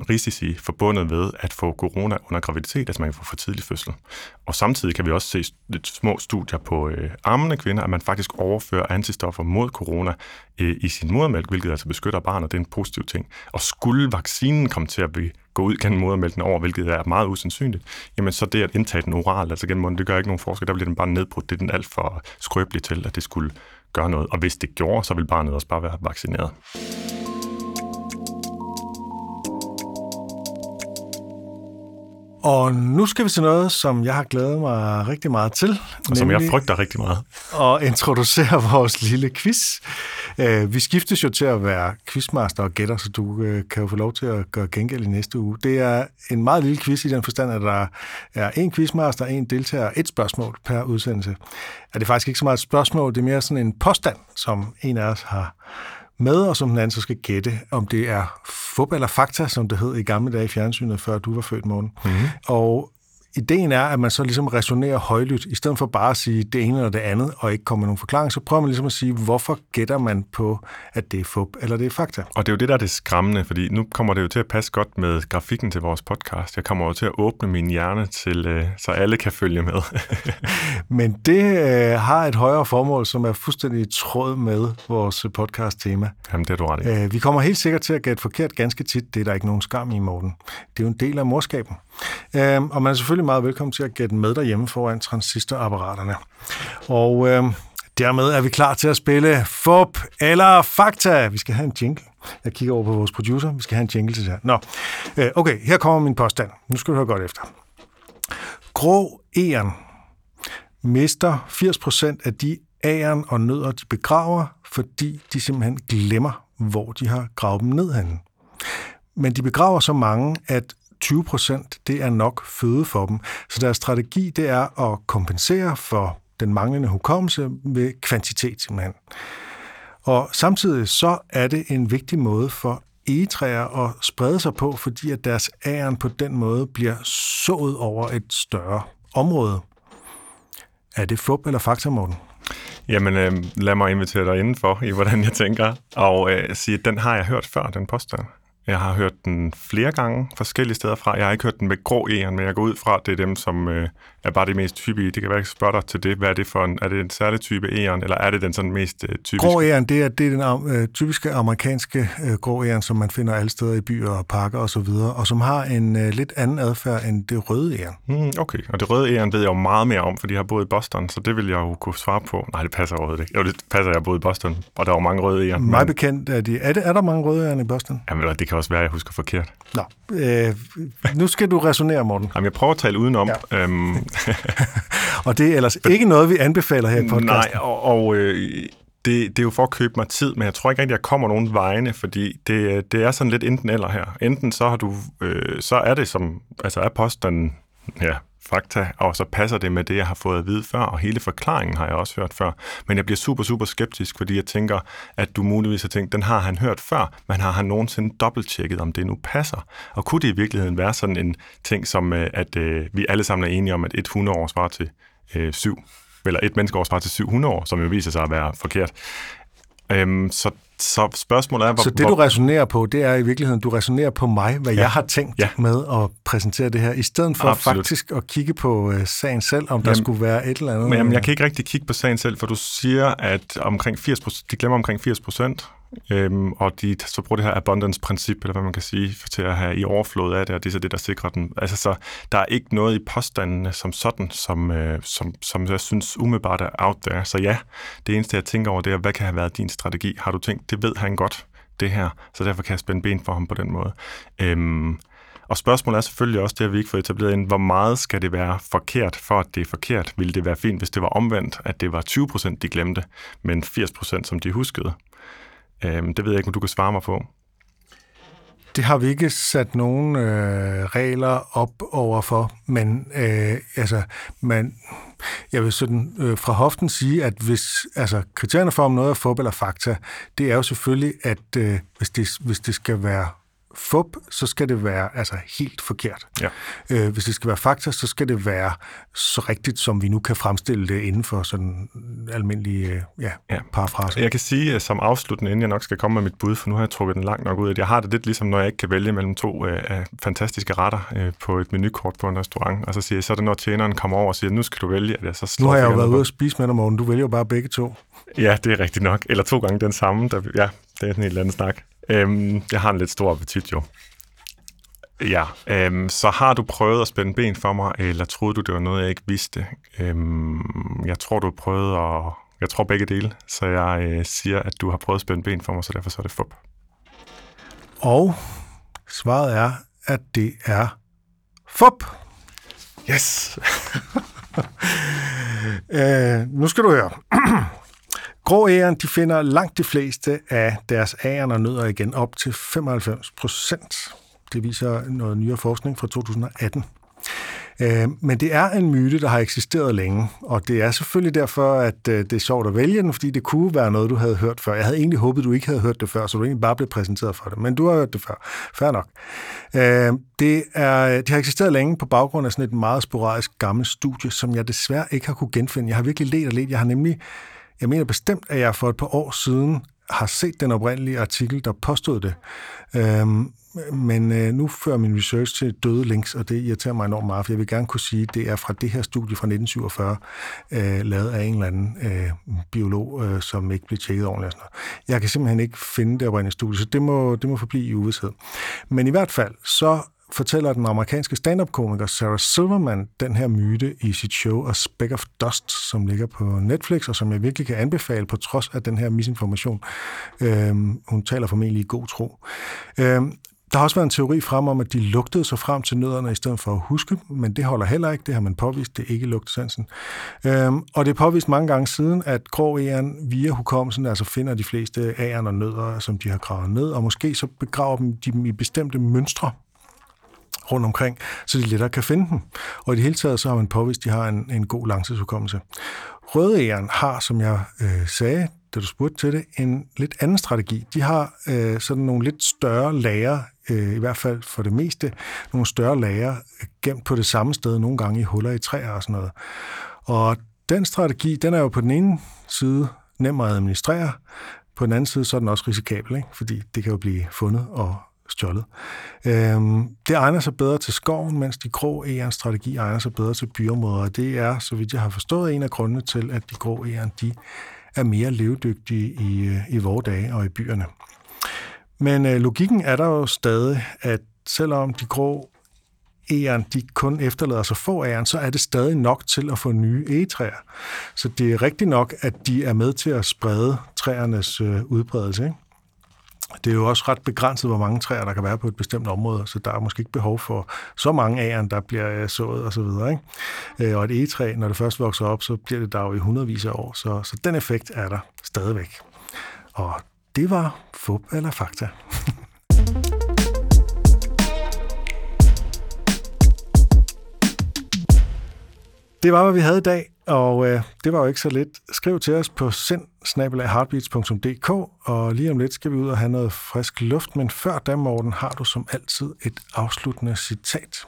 risici forbundet ved at få corona under graviditet, altså man kan få for tidlig fødsel. Og samtidig kan vi også se lidt små studier på øh, armende kvinder, at man faktisk overfører antistoffer mod corona øh, i sin modermælk, hvilket altså beskytter barnet. Det er en positiv ting. Og skulle vaccinen komme til at blive gå ud gennem modermælken over, hvilket er meget usandsynligt, jamen så det at indtage den oral, altså gennem munden, det gør ikke nogen forskel. Der bliver den bare nedbrudt. Det er den alt for skrøbelig til, at det skulle gøre noget. Og hvis det gjorde, så vil barnet også bare være vaccineret. Og nu skal vi til noget, som jeg har glædet mig rigtig meget til. Og som jeg frygter rigtig meget. Og introducere vores lille quiz. Øh, vi skiftes jo til at være quizmaster og gætter, så du øh, kan jo få lov til at gøre gengæld i næste uge. Det er en meget lille quiz i den forstand, at der er en quizmaster, en deltager, et spørgsmål per udsendelse. Er det faktisk ikke så meget et spørgsmål, det er mere sådan en påstand, som en af os har med, og som den anden så skal gætte, om det er fup eller fakta, som det hed i gamle dage i fjernsynet, før du var født, morgen. Mm-hmm. Og ideen er, at man så ligesom resonerer højlydt, i stedet for bare at sige det ene eller det andet, og ikke komme med nogen forklaring, så prøver man ligesom at sige, hvorfor gætter man på, at det er fup eller det er fakta. Og det er jo det, der er det skræmmende, fordi nu kommer det jo til at passe godt med grafikken til vores podcast. Jeg kommer jo til at åbne min hjerne, til, øh, så alle kan følge med. Men det øh, har et højere formål, som er fuldstændig i tråd med vores podcast-tema. Jamen, det er du ret i. Øh, vi kommer helt sikkert til at gætte forkert ganske tit. Det er der ikke nogen skam i, Morten. Det er jo en del af morskaben. Øh, og man er selvfølgelig meget velkommen til at gætte med derhjemme foran transistorapparaterne. Og øh, dermed er vi klar til at spille FOP eller Fakta. Vi skal have en jingle. Jeg kigger over på vores producer. Vi skal have en jingle til det her. Nå, øh, okay, her kommer min påstand. Nu skal du høre godt efter. Grå æren mister 80% af de æren og nødder, de begraver, fordi de simpelthen glemmer, hvor de har gravet dem ned henne. Men de begraver så mange, at 20 procent, det er nok føde for dem. Så deres strategi, det er at kompensere for den manglende hukommelse med kvantitet simpelthen. Og samtidig så er det en vigtig måde for egetræer at sprede sig på, fordi at deres æren på den måde bliver sået over et større område. Er det fup eller fakta, Morten? Jamen, øh, lad mig invitere dig indenfor i, hvordan jeg tænker, og øh, sige, at den har jeg hørt før, den påstand. Jeg har hørt den flere gange forskellige steder fra. Jeg har ikke hørt den med grå æren, men jeg går ud fra, at det er dem, som øh, er bare det mest typiske. Det kan være, jeg spørger dig til det. Hvad er det for en, er det en særlig type æren, eller er det den sådan mest øh, typiske? Grå æren, det er, det er den øh, typiske amerikanske øh, grå æren, som man finder alle steder i byer og parker osv., og, og som har en øh, lidt anden adfærd end det røde æren. Mm, okay, og det røde æren ved jeg jo meget mere om, fordi jeg har boet i Boston, så det vil jeg jo kunne svare på. Nej, det passer overhovedet ikke. Jo, det passer, jeg har boet i Boston, og der er jo mange røde æren. Meget bekendt er de. Er, det, er der mange røde æren i Boston? Jamen, det kan også være, at jeg husker forkert. Nå, øh, nu skal du resonere, Morten. Jamen, jeg prøver at tale udenom. Ja. Øhm, og det er ellers ikke noget, vi anbefaler her i podcasten. Nej, og, og øh, det, det er jo for at købe mig tid, men jeg tror ikke rigtig, jeg kommer nogen vegne, fordi det, det er sådan lidt enten eller her. Enten så har du, øh, så er det som, altså er påstanden, ja, fakta, og så passer det med det, jeg har fået at vide før, og hele forklaringen har jeg også hørt før. Men jeg bliver super, super skeptisk, fordi jeg tænker, at du muligvis har tænkt, den har han hørt før, men har han nogensinde dobbelttjekket, om det nu passer? Og kunne det i virkeligheden være sådan en ting, som øh, at øh, vi alle sammen er enige om, at 100 år svarer til øh, 7, eller et menneskeår svarer til 700 år, som jo viser sig at være forkert. Øhm, så så spørgsmålet er... Hvor, så det, du resonerer på, det er i virkeligheden, du resonerer på mig, hvad ja. jeg har tænkt ja. med at præsentere det her, i stedet for Absolut. faktisk at kigge på uh, sagen selv, om jamen, der skulle være et eller andet... Men jamen, jeg kan ikke rigtig kigge på sagen selv, for du siger, at omkring 80%, de glemmer omkring 80 procent Øhm, og de så bruger det her abundance-princip, eller hvad man kan sige, til at have i overflod af det, og det er så det, der sikrer den. Altså, så der er ikke noget i påstandene som sådan, som, øh, som, som jeg synes umiddelbart er out there. Så ja, det eneste, jeg tænker over, det er, hvad kan have været din strategi? Har du tænkt, det ved han godt, det her, så derfor kan jeg spænde ben for ham på den måde. Øhm, og spørgsmålet er selvfølgelig også, det har vi ikke fået etableret ind, hvor meget skal det være forkert, for at det er forkert? Ville det være fint, hvis det var omvendt, at det var 20 procent, de glemte, men 80 procent, som de huskede? Øhm, det ved jeg ikke, om du kan svare mig på. Det har vi ikke sat nogen øh, regler op overfor, men øh, altså, man, jeg vil sådan øh, fra hoften sige, at hvis altså, kriterierne for, om noget er fup eller fakta, det er jo selvfølgelig, at øh, hvis, det, hvis det skal være fup, så skal det være altså helt forkert. Ja. Øh, hvis det skal være fakta, så skal det være så rigtigt, som vi nu kan fremstille det inden for sådan almindelige øh, ja, ja. parafraser. Jeg kan sige uh, som afslutning, inden jeg nok skal komme med mit bud, for nu har jeg trukket den langt nok ud, at jeg har det lidt ligesom, når jeg ikke kan vælge mellem to uh, fantastiske retter uh, på et menukort på en restaurant, og så siger jeg, så er det når tjeneren kommer over og siger, nu skal du vælge, at jeg så slår Nu har jeg jo været ude og spise med dig, morgen. Du vælger jo bare begge to. Ja, det er rigtigt nok. Eller to gange den samme. Der, ja, det er en helt anden snak. Øhm, jeg har en lidt stor appetit jo. Ja, øhm, så har du prøvet at spænde ben for mig, eller troede du, det var noget, jeg ikke vidste? Øhm, jeg tror, du har prøvet at... Jeg tror begge dele, så jeg øh, siger, at du har prøvet at spænde ben for mig, så derfor så er det fup. Og svaret er, at det er fup. Yes! øh, nu skal du høre. Grå æren, de finder langt de fleste af deres æren og nødder igen op til 95 procent. Det viser noget nyere forskning fra 2018. Øh, men det er en myte, der har eksisteret længe, og det er selvfølgelig derfor, at øh, det er sjovt at vælge den, fordi det kunne være noget, du havde hørt før. Jeg havde egentlig håbet, du ikke havde hørt det før, så du egentlig bare blev præsenteret for det, men du har hørt det før. Fair nok. Øh, det, er, det har eksisteret længe på baggrund af sådan et meget sporadisk gammelt studie, som jeg desværre ikke har kunne genfinde. Jeg har virkelig let og let. Jeg har nemlig, jeg mener bestemt, at jeg for et par år siden har set den oprindelige artikel, der påstod det. Øhm, men øh, nu fører min research til døde links, og det irriterer mig enormt meget, for jeg vil gerne kunne sige, at det er fra det her studie fra 1947, øh, lavet af en eller anden øh, biolog, øh, som ikke blev tjekket ordentligt. sådan noget. Jeg kan simpelthen ikke finde det oprindelige studie, så det må, det må forblive i uvidshed. Men i hvert fald, så fortæller den amerikanske stand-up-komiker Sarah Silverman den her myte i sit show A Speck of Dust, som ligger på Netflix, og som jeg virkelig kan anbefale på trods af den her misinformation. Øhm, hun taler formentlig i god tro. Øhm, der har også været en teori frem om, at de lugtede sig frem til nødderne i stedet for at huske, men det holder heller ikke. Det har man påvist. Det er ikke lugtesansen. Øhm, og det er påvist mange gange siden, at grå æren via hukommelsen altså finder de fleste æren og nødder, som de har gravet ned, og måske så begraver de dem i bestemte mønstre, rundt omkring, så de lettere kan finde dem. Og i det hele taget, så har man påvist, at de har en, en god langtidsudkommelse. Rødeæren har, som jeg øh, sagde, da du spurgte til det, en lidt anden strategi. De har øh, sådan nogle lidt større lager, øh, i hvert fald for det meste, nogle større lager øh, gemt på det samme sted, nogle gange i huller i træer og sådan noget. Og den strategi, den er jo på den ene side nem at administrere, på den anden side så er den også risikabel, ikke? fordi det kan jo blive fundet og stjålet. Øhm, det egner sig bedre til skoven, mens de grå æren strategi egner sig bedre til byområder. Og det er, så vidt jeg har forstået, en af grundene til, at de grå æren, de er mere levedygtige i, øh, i vores dage og i byerne. Men øh, logikken er der jo stadig, at selvom de grå æren, de kun efterlader sig få æren, så er det stadig nok til at få nye egetræer. Så det er rigtigt nok, at de er med til at sprede træernes øh, udbredelse. Ikke? Det er jo også ret begrænset, hvor mange træer, der kan være på et bestemt område, så der er måske ikke behov for så mange æren, der bliver sået sået og så videre. Ikke? Øh, og et egetræ, når det først vokser op, så bliver det der jo i hundredvis af år, så, så den effekt er der stadigvæk. Og det var fup eller fakta. Det var, hvad vi havde i dag, og øh, det var jo ikke så lidt. Skriv til os på send og lige om lidt skal vi ud og have noget frisk luft, men før da, Morten, har du som altid et afsluttende citat.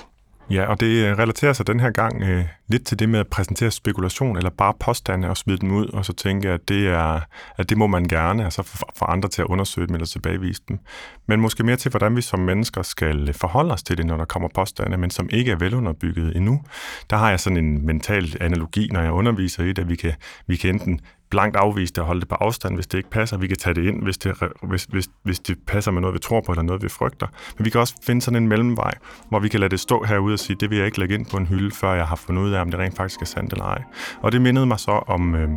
Ja, og det øh, relaterer sig den her gang øh, lidt til det med at præsentere spekulation, eller bare påstande og smide dem ud, og så tænke, at det, er, at det må man gerne, altså for andre til at undersøge dem eller tilbagevise dem. Men måske mere til, hvordan vi som mennesker skal forholde os til det, når der kommer påstande, men som ikke er velunderbygget endnu. Der har jeg sådan en mental analogi, når jeg underviser i det, at vi kan, vi kan enten blankt afvist at holde det på afstand, hvis det ikke passer. Vi kan tage det ind, hvis det, hvis, hvis, hvis det passer med noget, vi tror på, eller noget, vi frygter. Men vi kan også finde sådan en mellemvej, hvor vi kan lade det stå herude og sige, det vil jeg ikke lægge ind på en hylde, før jeg har fundet ud af, om det rent faktisk er sandt eller ej. Og det mindede mig så om øh,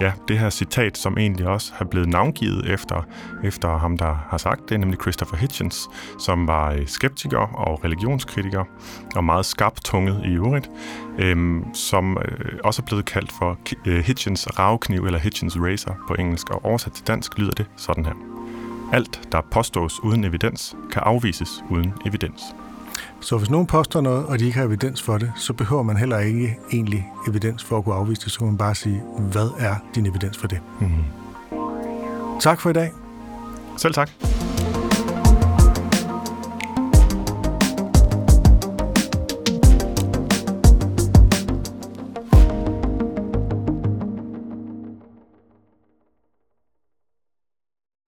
ja, det her citat, som egentlig også har blevet navngivet efter, efter ham, der har sagt det, nemlig Christopher Hitchens, som var øh, skeptiker og religionskritiker, og meget skarptunget i øvrigt, øh, som øh, også er blevet kaldt for øh, Hitchens ravkniv, eller Hitchens razor på engelsk, og oversat til dansk lyder det sådan her. Alt, der påstås uden evidens, kan afvises uden evidens. Så hvis nogen påstår noget, og de ikke har evidens for det, så behøver man heller ikke egentlig evidens for at kunne afvise det. Så man bare sige, hvad er din evidens for det? Mm-hmm. Tak for i dag. Selv tak.